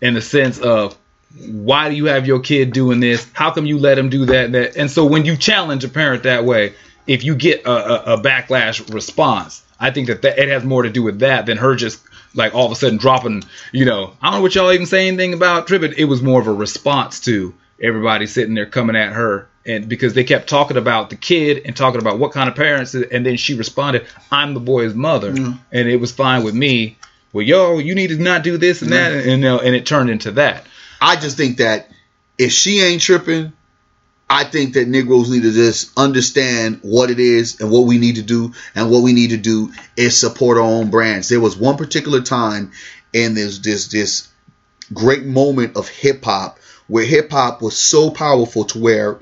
in the sense of why do you have your kid doing this? How come you let him do that? And, that? and so when you challenge a parent that way, if you get a, a, a backlash response, I think that, that it has more to do with that than her just like all of a sudden dropping, you know, I don't know what y'all even say anything about Trippin. It was more of a response to everybody sitting there coming at her. And because they kept talking about the kid and talking about what kind of parents, and then she responded, "I'm the boy's mother," mm. and it was fine with me. Well, yo, you need to not do this and that, and, and, and it turned into that. I just think that if she ain't tripping, I think that Negroes need to just understand what it is and what we need to do. And what we need to do is support our own brands. There was one particular time in this this this great moment of hip hop where hip hop was so powerful to where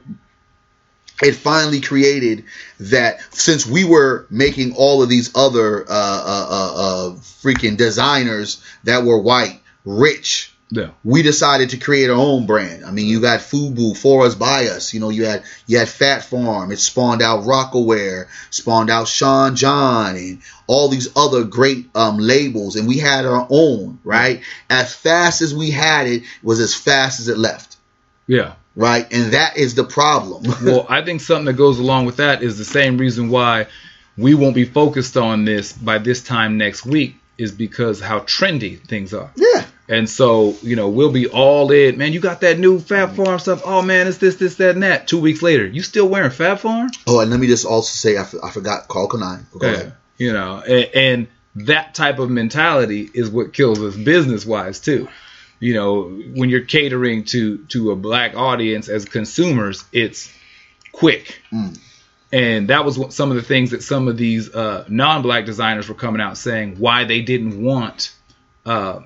it finally created that since we were making all of these other uh, uh, uh, uh freaking designers that were white rich yeah. We decided to create our own brand. I mean, you got Fubu for us, by us. You know, you had you had Phat Farm. It spawned out Rocawear, spawned out Sean John, and all these other great um, labels. And we had our own, right? As fast as we had it, was as fast as it left. Yeah. Right. And that is the problem. well, I think something that goes along with that is the same reason why we won't be focused on this by this time next week is because how trendy things are. Yeah. And so, you know, we'll be all in. Man, you got that new Phat Farm stuff. Oh, man, it's this, this, that, and that. Two weeks later, you still wearing Phat Farm? Oh, and let me just also say, I, f- I forgot Karl Kani. Go yeah. Ahead. You know, and, and, that type of mentality is what kills us business wise, too. You know, when you're catering to to a black audience as consumers, it's quick. Mm. And that was what, some of the things that some of these uh, non-black designers were coming out saying why they didn't want uh,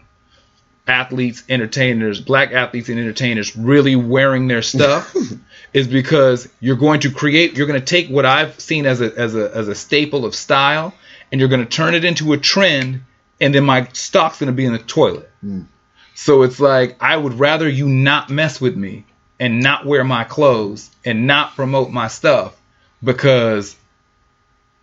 athletes, entertainers, black athletes and entertainers really wearing their stuff is because you're going to create, you're going to take what I've seen as a, as a, as a staple of style and you're going to turn it into a trend and then my stock's going to be in the toilet. Mm. So it's like, I would rather you not mess with me and not wear my clothes and not promote my stuff because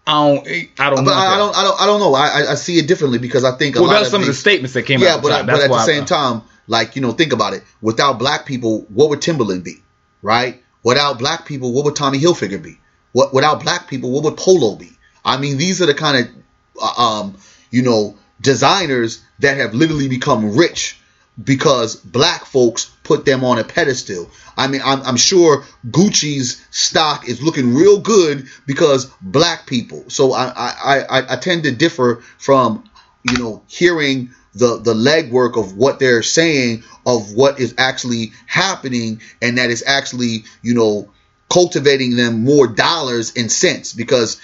I don't. I don't. But I, I, don't. I don't. I don't know. I, I see it differently because I think. A well, that's some these, of the statements that came yeah, out. Yeah, but, but at the same time, like you know, think about it. Without black people, what would Timberland be? Right. Without black people, what would Tommy Hilfiger be? What without black people, what would Polo be? I mean, these are the kind of, uh, um, you know, designers that have literally become rich because black folks put them on a pedestal. I mean, I'm, I'm, sure Gucci's stock is looking real good because black people. So I, I, I, I tend to differ from, you know, hearing the, the legwork of what they're saying of what is actually happening and that is actually, you know, cultivating them more dollars and cents because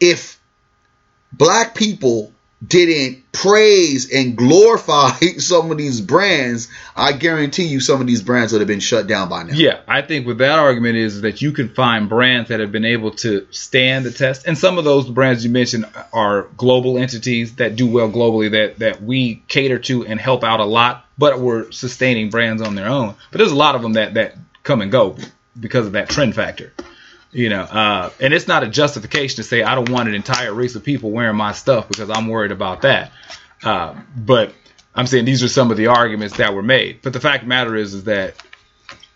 if black people didn't praise and glorify some of these brands, I guarantee you some of these brands would have been shut down by now. Yeah, I think with that argument is that you can find brands that have been able to stand the test, and some of those brands you mentioned are global entities that do well globally that that we cater to and help out a lot, but we're sustaining brands on their own. But there's a lot of them that that come and go because of that trend factor. You know, uh, and it's not a justification to say I don't want an entire race of people wearing my stuff because I'm worried about that. Uh, but I'm saying these are some of the arguments that were made. But the fact the matter is, is that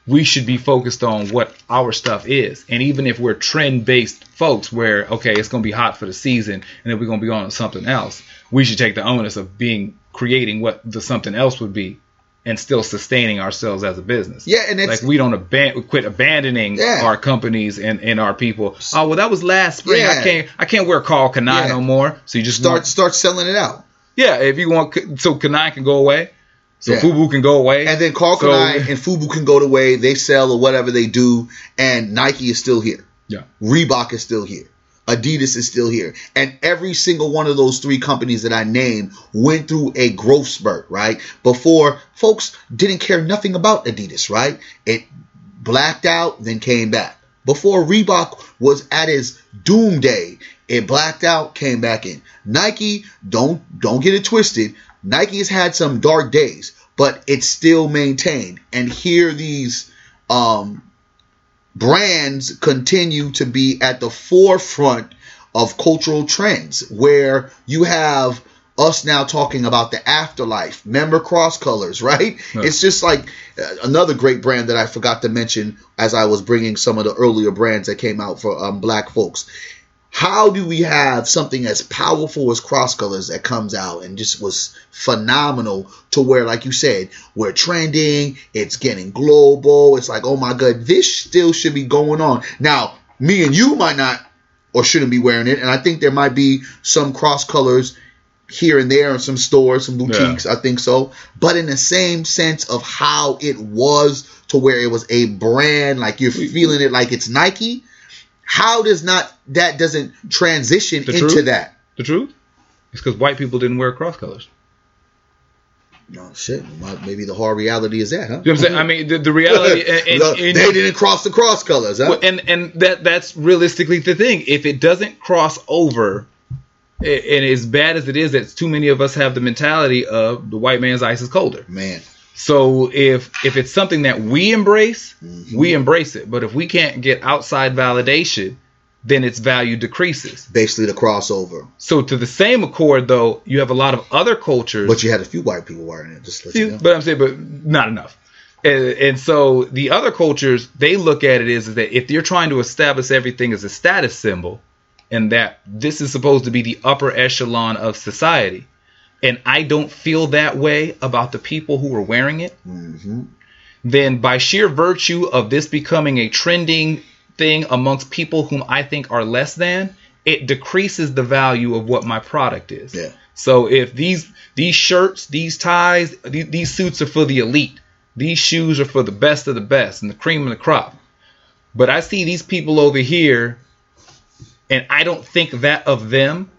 we should be focused on what our stuff is. And even if we're trend based folks, where okay, it's going to be hot for the season, and then we're going to be on something else, we should take the onus of being creating what the something else would be and still sustaining ourselves as a business. Yeah, and it's like we don't aban- quit abandoning Yeah. our companies and, and our people. Oh well, that was last spring. I can't I can't wear Karl Kani Yeah. no more. So you just start want- start selling it out. yeah. If you want, so Kani can go away. So Yeah. Fubu can go away. And then Karl So- Kani and Fubu can go the way they sell or whatever they do, and Nike is still here. Yeah. Reebok is still here. Adidas is still here. And every single one of those three companies that I named went through a growth spurt, right? Before folks didn't care nothing about Adidas, right? It blacked out, then came back. Before Reebok was at his doomsday, it blacked out, came back in. Nike, don't don't get it twisted. Nike has had some dark days, but it's still maintained. And here these um brands continue to be at the forefront of cultural trends where you have us now talking about the afterlife. Member cross colors right? Yeah. it's just like uh, another great brand that i forgot to mention as i was bringing some of the earlier brands that came out for um, black folks how do we have something as powerful as cross colors that comes out and just was phenomenal to where like you said we're trending it's getting global it's like oh my god this still should be going on. Now me and you might not or shouldn't be wearing it and i think there might be some cross colors here and there in some stores some boutiques i think so. But in the same sense of how it was to where it was a brand like you're feeling it like it's nike how does not that doesn't transition The into truth? that the truth? It's because white people didn't wear cross colors. no shit well, maybe the hard reality is that huh You know what I'm saying? I mean, the, the reality. and, and- and- they didn't cross the cross colors huh Well, and and that that's realistically the thing. If it doesn't cross over, and as bad as it is, that too many of us have the mentality of the white man's ice is colder. man So if if it's something that we embrace, Mm-hmm. we embrace it. But if we can't get outside validation, then its value decreases. basically the crossover So to the same accord, though, you have a lot of other cultures. but you had a few white people wearing it just let you know. but I'm saying, but not enough. And, and so the other cultures, they look at it is, is that if you're trying to establish everything as a status symbol, and that this is supposed to be the upper echelon of society, and I don't feel that way about the people who are wearing it, hmm then by sheer virtue of this becoming a trending thing amongst people whom I think are less than, it decreases the value of what my product is. Yeah. So if these these shirts, these ties, these, these suits are for the elite, these shoes are for the best of the best and the cream of the crop. But I see these people over here, and I don't think that of them.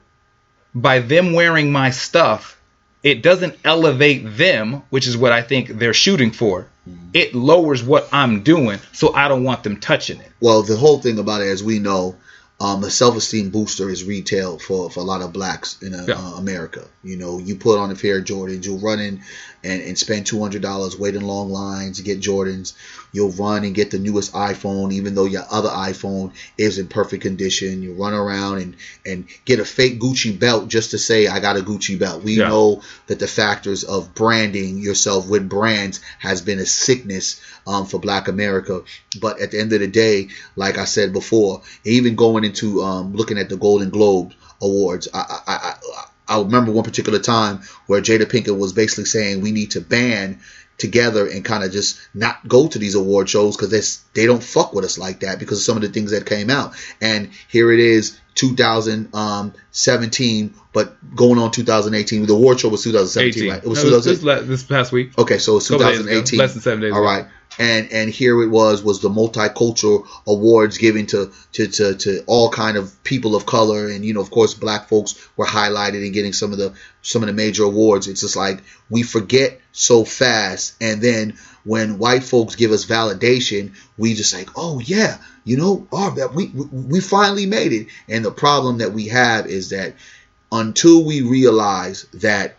By them wearing my stuff, it doesn't elevate them, which is what I think they're shooting for. It lowers what I'm doing, so I don't want them touching it. Well, the whole thing about it, as we know, um, the self-esteem booster is retail for, for a lot of blacks in uh, Yeah. uh, America. You know, you put on a pair of Jordans, you'll run in and, and spend two hundred dollars, waiting long lines to get Jordans. You'll run and get the newest iPhone, even though your other iPhone is in perfect condition. You run around and and get a fake Gucci belt just to say I got a Gucci belt. We Yeah. know that the factors of branding yourself with brands has been a sickness um, for Black America. But at the end of the day, like I said before, even going into um, looking at the Golden Globe Awards, I, I, I, I remember one particular time where Jada Pinkett was basically saying we need to ban together and kind of just not go to these award shows because they don't fuck with us like that because of some of the things that came out. And here it is, 2017, but going on 2018. The award show was 2017, 18. right? It was No, this, 2018. this, this past week. Okay, so it's Couple 2018. less than seven days All right, and and here it was was the multicultural awards given to to to, to all kind of people of color, and you know of course black folks were highlighted and getting some of the some of the major awards. It's just like we forget so fast, and then when white folks give us validation, we just like, oh yeah, you know, we we we finally made it. And the problem that we have is that until we realize that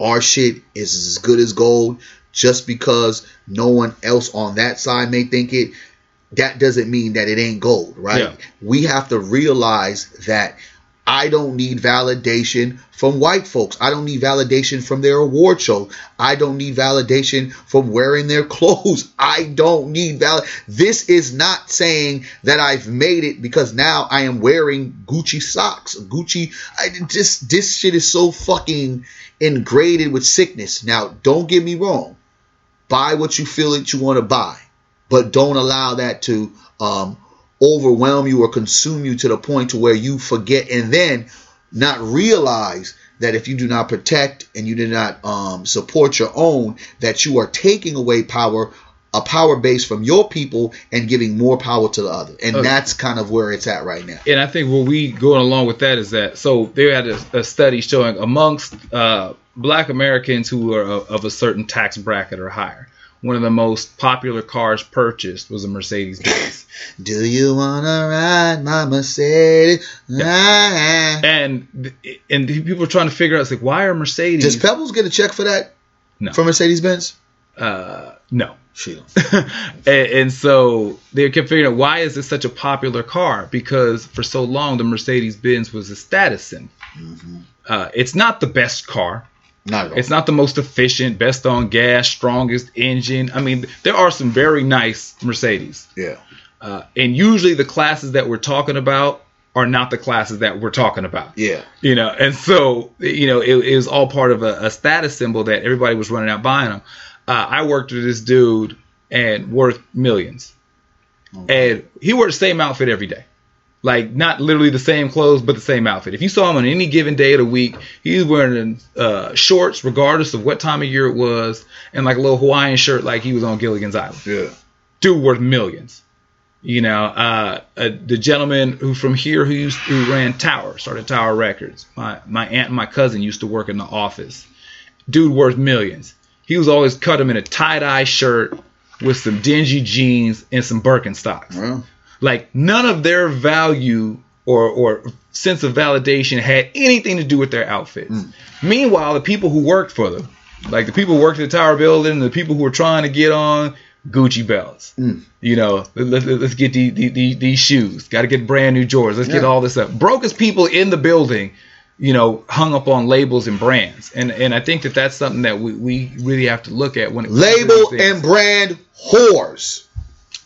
our shit is as good as gold just because no one else on that side may think it that doesn't mean that it ain't gold, right? Yeah. We have to realize that I don't need validation from white folks. I don't need validation from their award show. I don't need validation from wearing their clothes. I don't need val. This is not saying that I've made it because now I am wearing Gucci socks. Gucci. I just this shit is so fucking ingrained with sickness. Now, don't get me wrong. Buy what you feel that you want to buy, but don't allow that to um, overwhelm you or consume you to the point to where you forget and then not realize that if you do not protect and you do not um, support your own, that you are taking away power, a power base from your people and giving more power to the other. And Okay. that's kind of where it's at right now. And I think what we going along with that is that so they had a, a study showing amongst uh, Black Americans who are of, of a certain tax bracket or higher, one of the most popular cars purchased was a Mercedes Benz. Do you wanna ride my Mercedes? Ah. and and people are trying to figure out it's like why are Mercedes? Does Pebbles get a check for that? No. For Mercedes Benz? uh, no. And, and so they kept figuring out why is this such a popular car? Because for so long the Mercedes Benz was a status symbol. Uh, it's not the best car. Not at all. It's not the most efficient, best on gas, strongest engine. I mean, there are some very nice Mercedes. yeah. Uh, and usually the classes that we're talking about are not the classes that we're talking about. Yeah. You know, and so, you know, it, it was all part of a, a status symbol that everybody was running out buying them. Uh, I worked with this dude and worth millions. And he wore the same outfit every day. Like, not literally the same clothes, but the same outfit. If you saw him on any given day of the week, he was wearing uh, shorts, regardless of what time of year it was, and like a little Hawaiian shirt, like he was on Gilligan's Island Yeah. dude worth millions. You know, uh, uh, the gentleman who from here who used who ran Tower, started Tower Records. My my aunt and my cousin used to work in the office. Dude worth millions. He was always cut him in a tie dye shirt with some dingy jeans and some Birkenstocks. Like none of their value or or sense of validation had anything to do with their outfits. Hmm. Meanwhile, the people who worked for them, like the people who worked at the Tower Building, the people who were trying to get on Gucci belts. Hmm. You know, let, let, us get the, the, the, these shoes. Got to get brand new Jordans. Let's get all this up. Brokest people in the building, you know, hung up on labels and brands. And and I think that that's something that we, we really have to look at when it comes to label and brand whores.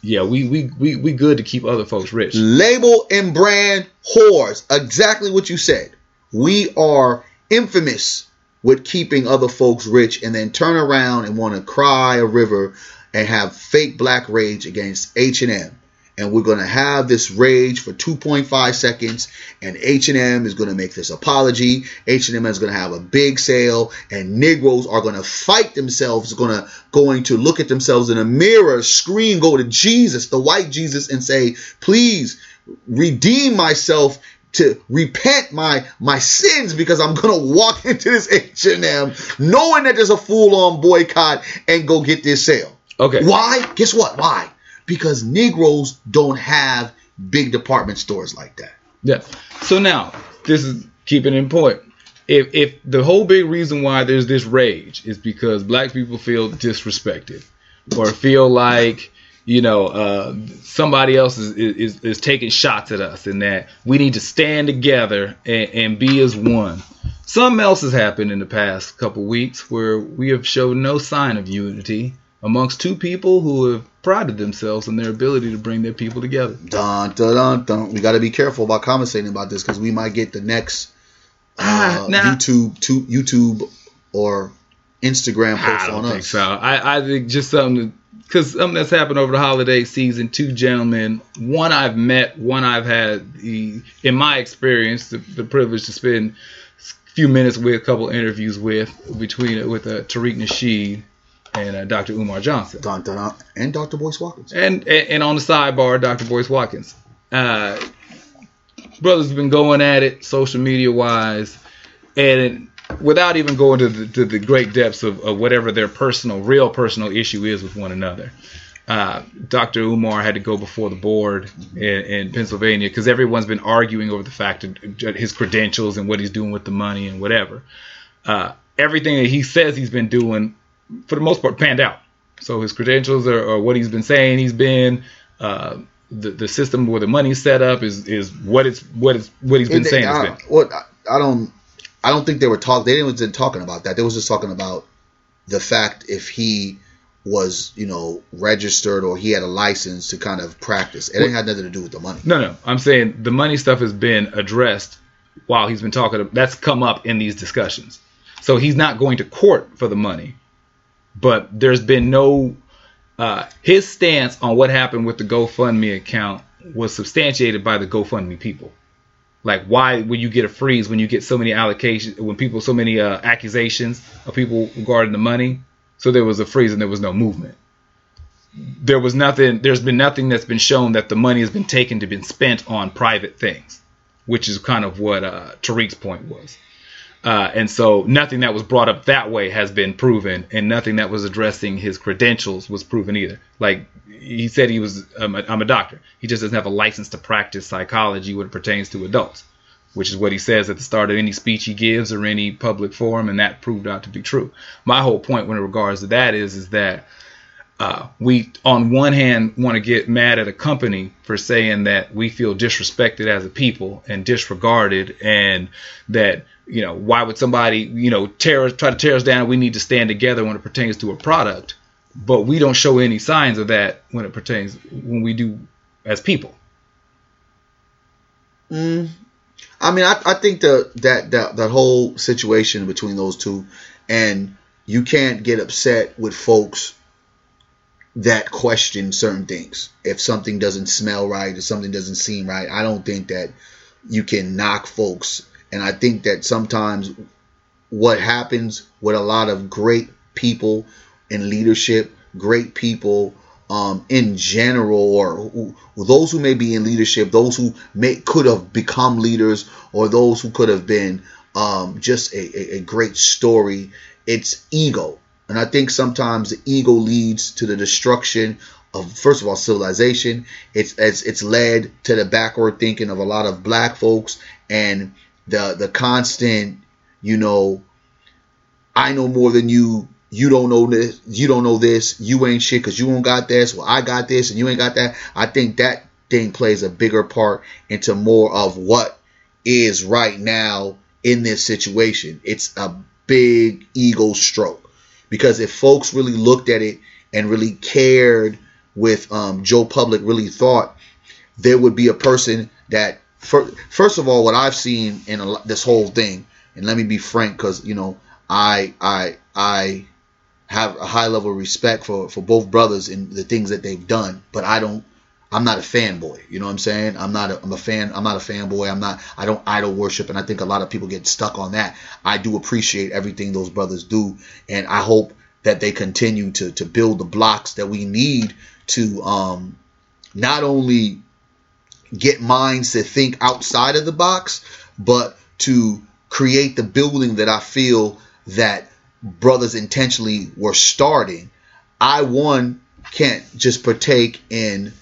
yeah, we, we we we good to keep other folks rich. Label and brand whores. Exactly what you said. We are infamous with keeping other folks rich and then turn around and want to cry a river and have fake black rage against H&M. And we're going to have this rage for 2.5 seconds and H&M is going to make this apology. H&M is going to have a big sale and Negroes are going to fight themselves, going to going to look at themselves in a mirror, scream, go to Jesus, the white Jesus and say, "Please redeem myself to repent my my sins because I'm gonna walk into this H&M knowing that there's a full-on boycott and go get this sale. Okay. Why? Guess what? Why? Because Negroes don't have big department stores like that. Yeah. So now, this is keeping in point. If if the whole big reason why there's this rage is because black people feel disrespected or feel like you know uh, somebody else is, is is taking shots at us and that we need to stand together and, and be as one. Something else has happened in the past couple weeks where we have shown no sign of unity amongst two people who have prided themselves on their ability to bring their people together. Dun, dun, dun, dun. We got to be careful about conversating about this because we might get the next Ah, uh. YouTube, to, YouTube or Instagram post on think us. so. I, I think just something because something that's happened over the holiday season. Two gentlemen, one I've met, one I've had the, in my experience, the, the privilege to spend a few minutes with, a couple interviews with, between with uh, Tariq Nasheed and uh, Dr. Umar Johnson. Dun, dun, dun. And Dr. Boyce Watkins. and and, and on the sidebar, Dr. Boyce Watkins. Uh, brothers have been going at it social media wise, and without even going to the, to the great depths of, of whatever their personal, real personal issue is with one another. Uh, Dr. Umar had to go before the board in, in Pennsylvania because everyone's been arguing over the fact of his credentials and what he's doing with the money and whatever. Uh, everything that he says he's been doing, for the most part, panned out. So his credentials are, are what he's been saying he's been. uh, the the system where the money's set up is is what it's what it's what he's been It- saying. I, been. what I, I don't I don't think they were talking. They didn't wasn't talking about that. They was just talking about the fact if he was you know registered or he had a license to kind of practice. It ain't had nothing to do with the money. No, no, I'm saying the money stuff has been addressed while he's been talking. That's come up in these discussions. So he's not going to court for the money, but there's been no. Uh, his stance on what happened with the GoFundMe account was substantiated by the GoFundMe people. Like, why would you get a freeze when you get so many allocations, when people so many uh, accusations of people regarding the money? So there was a freeze and there was no movement there was nothing there's been nothing that's been shown that the money has been taken to been spent on private things which is kind of what uh, Tariq's point was uh, and so nothing that was brought up that way has been proven and nothing that was addressing his credentials was proven either. Like he said he was um, I'm a doctor. He just doesn't have a license to practice psychology when it pertains to adults which is what he says at the start of any speech he gives or any public forum and that proved out to be true. My whole point when it regards to that is is that uh, we on one hand want to get mad at a company for saying that we feel disrespected as a people and disregarded and that you know why would somebody you know tear try to tear us down? We need to stand together when it pertains to a product. But we don't show any signs of that when it pertains when we do as people. Mm, I mean, I, I think the that, that that whole situation between those two, and you can't get upset with folks that question certain things. If something doesn't smell right if something doesn't seem right, I don't think that you can knock folks. And I think that sometimes what happens with a lot of great people in leadership, great people um, in general, or who, those who may be in leadership, those who may could have become leaders, or those who could have been um, just a, a, a great story. It's ego, and I think sometimes the ego leads to the destruction of first of all civilization. It's it's it's led to the backward thinking of a lot of black folks and the the constant, you know, I know more than you. You don't know this. You don't know this. You ain't shit because you don't got this. Well, I got this and you ain't got that. I think that thing plays a bigger part into more of what is right now in this situation. It's a big ego stroke because if folks really looked at it and really cared with um, Joe Public really thought there would be a person that fir- first of all what I've seen in a, this whole thing and let me be frank because you know I I I have a high level of respect for for both brothers and the things that they've done but I don't I'm not a fanboy you know what I'm saying I'm not a, I'm a fan I'm not a fanboy I'm not I don't idol worship and I think a lot of people get stuck on that I do appreciate everything those brothers do and I hope that they continue to to build the blocks that we need to um not only get minds to think outside of the box, but to create the building that I feel that brothers intentionally were starting. I one can't just partake in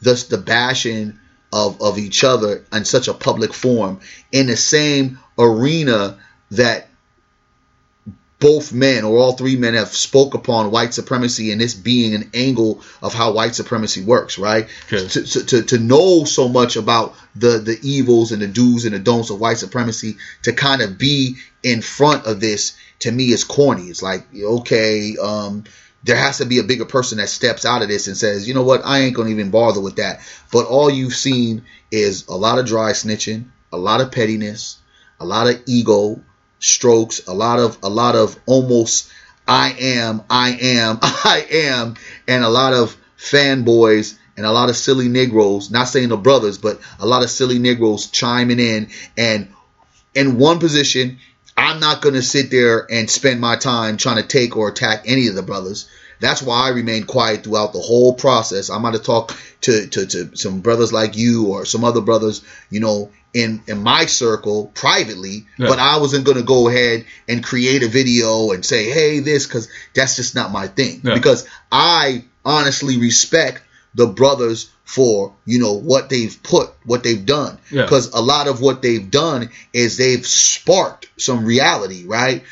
thus the bashing of, of each other in such a public forum in the same arena that both men or all three men have spoke upon white supremacy and this being an angle of how white supremacy works, right? Okay. To, to, to, to know so much about the, the evils and the do's and the don'ts of white supremacy to kind of be in front of this to me is corny. It's like, okay, um, there has to be a bigger person that steps out of this and says, you know what, I ain't gonna even bother with that. But all you've seen is a lot of dry snitching, a lot of pettiness, a lot of ego strokes, a lot of a lot of almost I am, I am, I am, and a lot of fanboys and a lot of silly Negroes, not saying the brothers, but a lot of silly Negroes chiming in and in one position, I'm not going to sit there and spend my time trying to take or attack any of the brothers. That's why I remained quiet throughout the whole process. I'm going to talk to, to, to some brothers like you or some other brothers, you know, in, in my circle privately, Yeah. but I wasn't going to go ahead and create a video and say, hey, this, because that's just not my thing. Yeah. Because I honestly respect the brothers for, you know, what they've put, what they've done. Yeah. Because a lot of what they've done is they've sparked some reality, right?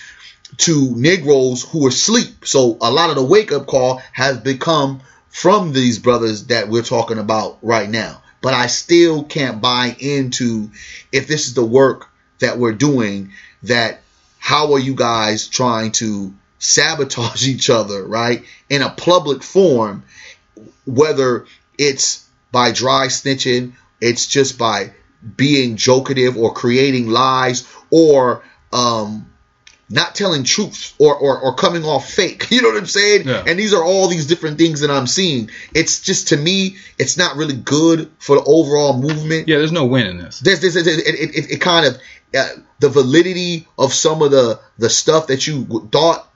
To Negroes who are asleep. So a lot of the wake up call has become from these brothers that we're talking about right now. But I still can't buy into if this is the work that we're doing, that how are you guys trying to sabotage each other, right? In a public form, whether it's by dry snitching, it's just by being jokative or creating lies or um, not telling truth or, or, or coming off fake. You know what I'm saying? Yeah. And these are all these different things that I'm seeing. It's just to me, it's not really good for the overall movement. Yeah, there's no win in this. There's this, it, it, it, it kind of uh, the validity of some of the the stuff that you thought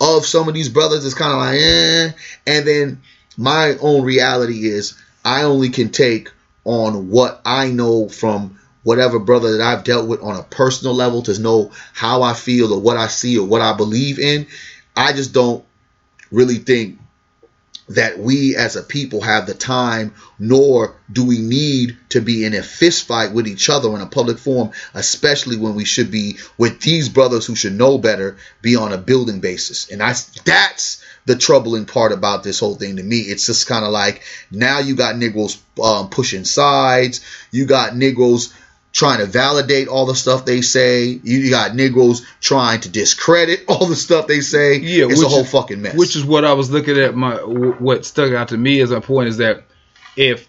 of some of these brothers is kind of like, eh. And then my own reality is I only can take on what I know from whatever brother that I've dealt with on a personal level to know how I feel or what I see or what I believe in. I just don't really think that we as a people have the time, nor do we need to be in a fist fight with each other in a public forum, especially when we should be with these brothers who should know better, be on a building basis. And that's that's the troubling part about this whole thing to me. It's just kind of like now you got Negroes um, pushing sides, you got Negroes trying to validate all the stuff they say. You got Negroes trying to discredit all the stuff they say. Yeah, it's a whole is- fucking mess. Which is what I was looking at. My what stuck out to me as a point is that if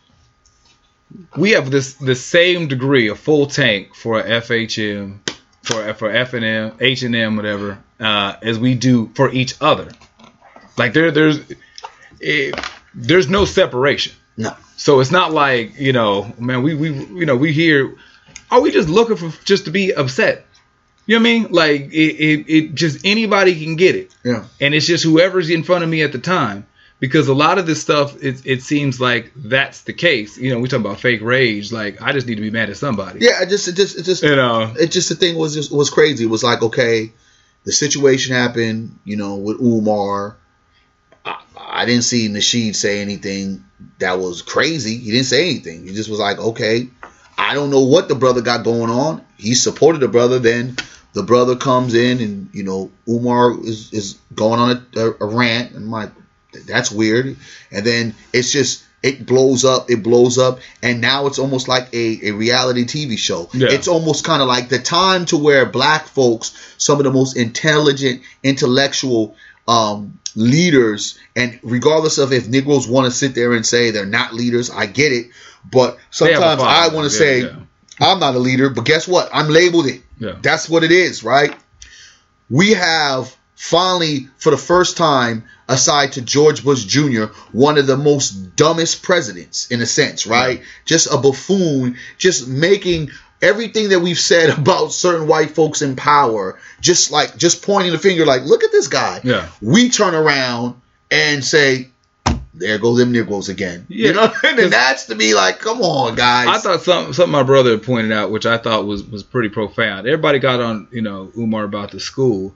we have this the same degree a full tank for FHM, for for F and M, H and M, whatever, uh, as we do for each other, like there there's it, there's no separation. no. So it's not like you know, man, we we you know we hear, are we just looking for just to be upset? You know what I mean? Like it, it, it just anybody can get it Yeah. and it's just whoever's in front of me at the time because a lot of this stuff it, it seems like that's the case you know we talk about fake rage like i just need to be mad at somebody Yeah, it just it just it just you know it just the thing was just was crazy. It was like okay, the situation happened, you know, with Umar. I, I didn't see Nasheed say anything that was crazy. He didn't say anything. He just was like, okay, I don't know what the brother got going on. He supported the brother. Then the brother comes in and you know Umar is is going on a, a, rant. And I'm like, that's weird. And then it's just it blows up, it blows up, and now it's almost like a, a reality TV show. Yeah. It's almost kind of like the time to where black folks, some of the most intelligent, intellectual um, leaders, and regardless of if Negroes want to sit there and say they're not leaders, I get it. But They have a sometimes I want to Yeah, say yeah. I'm not a leader, but guess what? I'm labeled it. Yeah. That's what it is, right? We have finally, for the first time, aside to George Bush Jr., one of the most dumbest presidents in a sense, right? Just a buffoon, just making everything that we've said about certain white folks in power, just like just pointing the finger, like, look at this guy. Yeah. We turn around and say, there go them Negroes again. Yeah. You know, and that's to me like, come on, guys. I thought something something my brother pointed out, which I thought was was pretty profound. Everybody got on, you know, Umar about the school.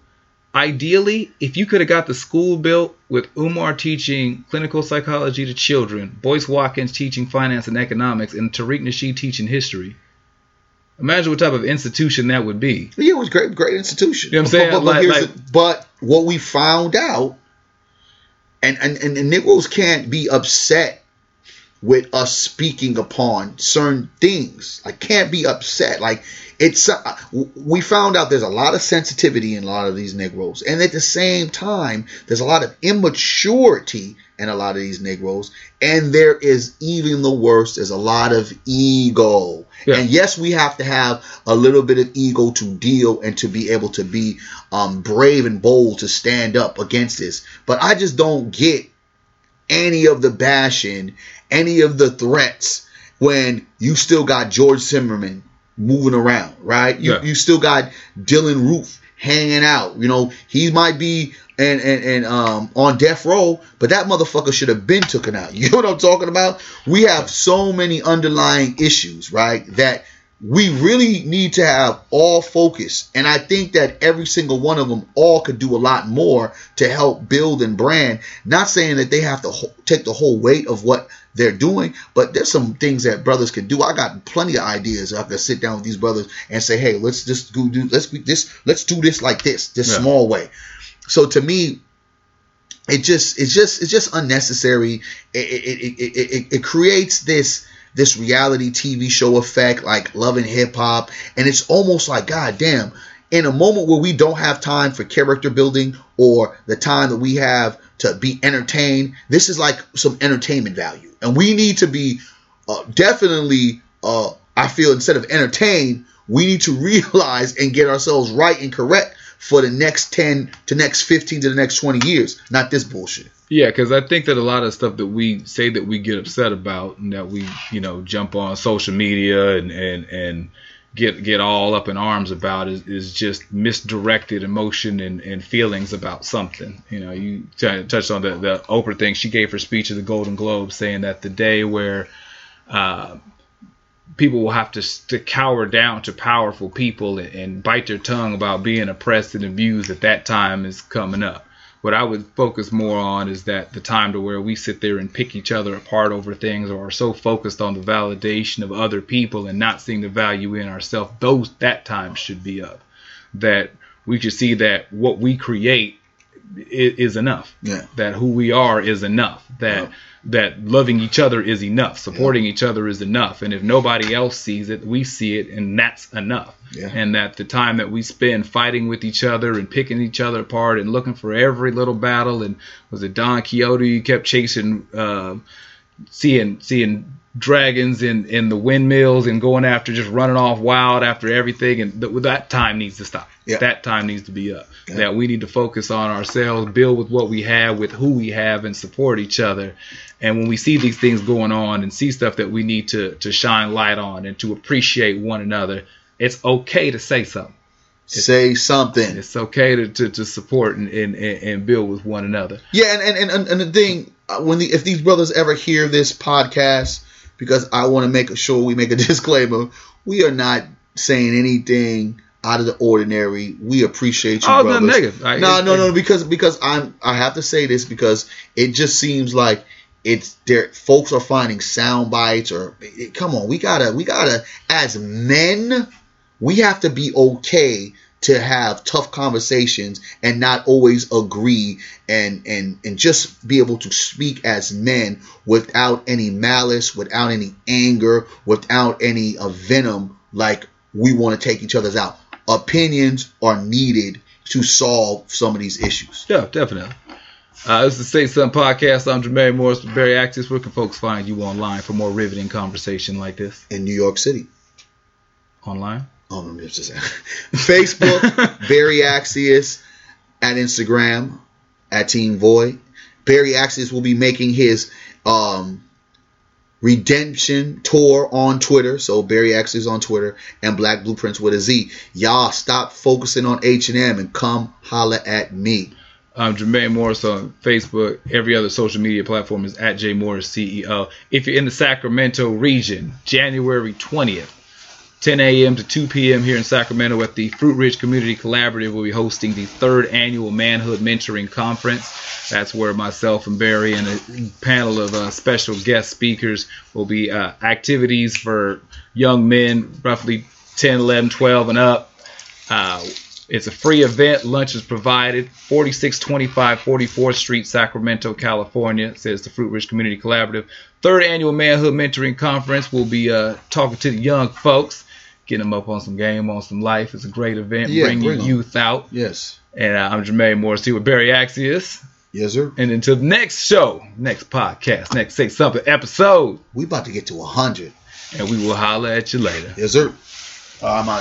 Ideally, if you could have got the school built with Umar teaching clinical psychology to children, Boyce Watkins teaching finance and economics, and Tariq Nasheed teaching history, imagine what type of institution that would be. Yeah, it was great, great institution. You know what I'm saying? But, but, Like- here's like- the- but what we found out, and, and and the Negroes can't be upset with us speaking upon certain things. I can't be upset. Like, it's uh, we found out there's a lot of sensitivity in a lot of these Negroes, and at the same time, there's a lot of immaturity in a lot of these Negroes, and there is even the worst. There's a lot of ego, Yeah. and yes, we have to have a little bit of ego to deal and to be able to be um, brave and bold to stand up against this. But I just don't get any of the bashing, any of the threats when you still got George Zimmerman moving around, right? You, Yeah. you still got Dylann Roof hanging out. You know, he might be and and, and um on death row, but that motherfucker should have been taken out. You know what I'm talking about? We have so many underlying issues, right? That we really need to have all focus. And I think that every single one of them all could do a lot more to help build and brand. Not saying that they have to ho- take the whole weight of what they're doing, but there's some things that brothers could do. I got plenty of ideas. I could sit down with these brothers and say, "Hey, let's just go do let's be this let's do this like this, this Yeah. small way." So to me, it just it's just it's just unnecessary. It it, it, it, it, it creates this this reality TV show effect like Love and Hip Hop, and it's almost like God damn. In a moment where we don't have time for character building or the time that we have to be entertained, this is like some entertainment value, and we need to be uh, definitely. Uh, I feel instead of entertained, we need to realize and get ourselves right and correct for the next 10 to next 15 to the next 20 years, not this bullshit. Yeah, because I think that a lot of stuff that we say that we get upset about and that we, you know, jump on social media and and, and get get all up in arms about is, is just misdirected emotion and, and feelings about something. You know, you t- touched on the, the Oprah thing. She gave her speech at the Golden Globe saying that the day where uh, people will have to, to cower down to powerful people and, and bite their tongue about being oppressed and abused at that time is coming up. What I would focus more on is that the time to where we sit there and pick each other apart over things or are so focused on the validation of other people and not seeing the value in ourselves, those that time should be up. That we should see that what we create is, is enough. Yeah. That who we are is enough. That Yeah. That loving each other is enough. Supporting each other is enough. And if nobody else sees it, we see it, and that's enough. Yeah. And that the time that we spend fighting with each other and picking each other apart and looking for every little battle and was it Don Quixote you kept chasing uh, seeing seeing dragons in in the windmills and going after just running off wild after everything and th- that time needs to stop Yeah. that time needs to be up Yeah. that we need to focus on ourselves build with what we have with who we have and support each other and when we see these things going on and see stuff that we need to to shine light on and to appreciate one another it's okay to say something Say something. it's okay to, to, to support and, and, and build with one another Yeah, and and, and, and the thing uh, when the if these brothers ever hear this podcast, because I want to make sure we make a disclaimer, we are not saying anything out of the ordinary. We appreciate you, Oh, no, brothers. No, no, no, because because I'm I have to say this because it just seems like it's there. Folks are finding sound bites or it- come on, we gotta we gotta as men we have to be okay to have tough conversations and not always agree and and and just be able to speak as men without any malice without any anger without any uh, venom like we want to take each other's out opinions are needed to solve some of these issues Yeah, definitely. Uh, this is the Say Something Podcast. I'm Jermaine Morris with Barry Actis. Where can folks find you online for more riveting conversation like this? in new york city Online? Oh, no, it's just saying. Facebook, Barry Axius, at Instagram, at Team Void. Barry Axius will be making his um, redemption tour on Twitter. So Barry Axius on Twitter and Black Blueprints with a Z. Y'all stop focusing on H&M and come holla at me. I'm Jermaine Morris on Facebook. Every other social media platform is at J Morris CEO. If you're in the Sacramento region, January 20th, 10 a.m. to 2 p.m. here in Sacramento at the Fruit Ridge Community Collaborative, we'll be hosting the third annual Manhood Mentoring Conference. That's where myself and Barry and a panel of uh, special guest speakers will be uh, activities for young men, roughly 10, 11, 12, and up. Uh, it's a free event. Lunch is provided. 4625 44th Street, Sacramento, California, says the Fruit Ridge Community Collaborative. Third annual Manhood Mentoring Conference. We'll be uh, talking to the young folks, getting them up on some game, on some life. It's a great event. Yeah, bring your bring youth out. Yes. And uh, I'm Jermaine Morris here with Barry Axius. Yes, sir. And until the next show, next podcast, next Say Something episode, We about to get to 100. and we will holler at you later. Yes, sir. Uh, I'm out.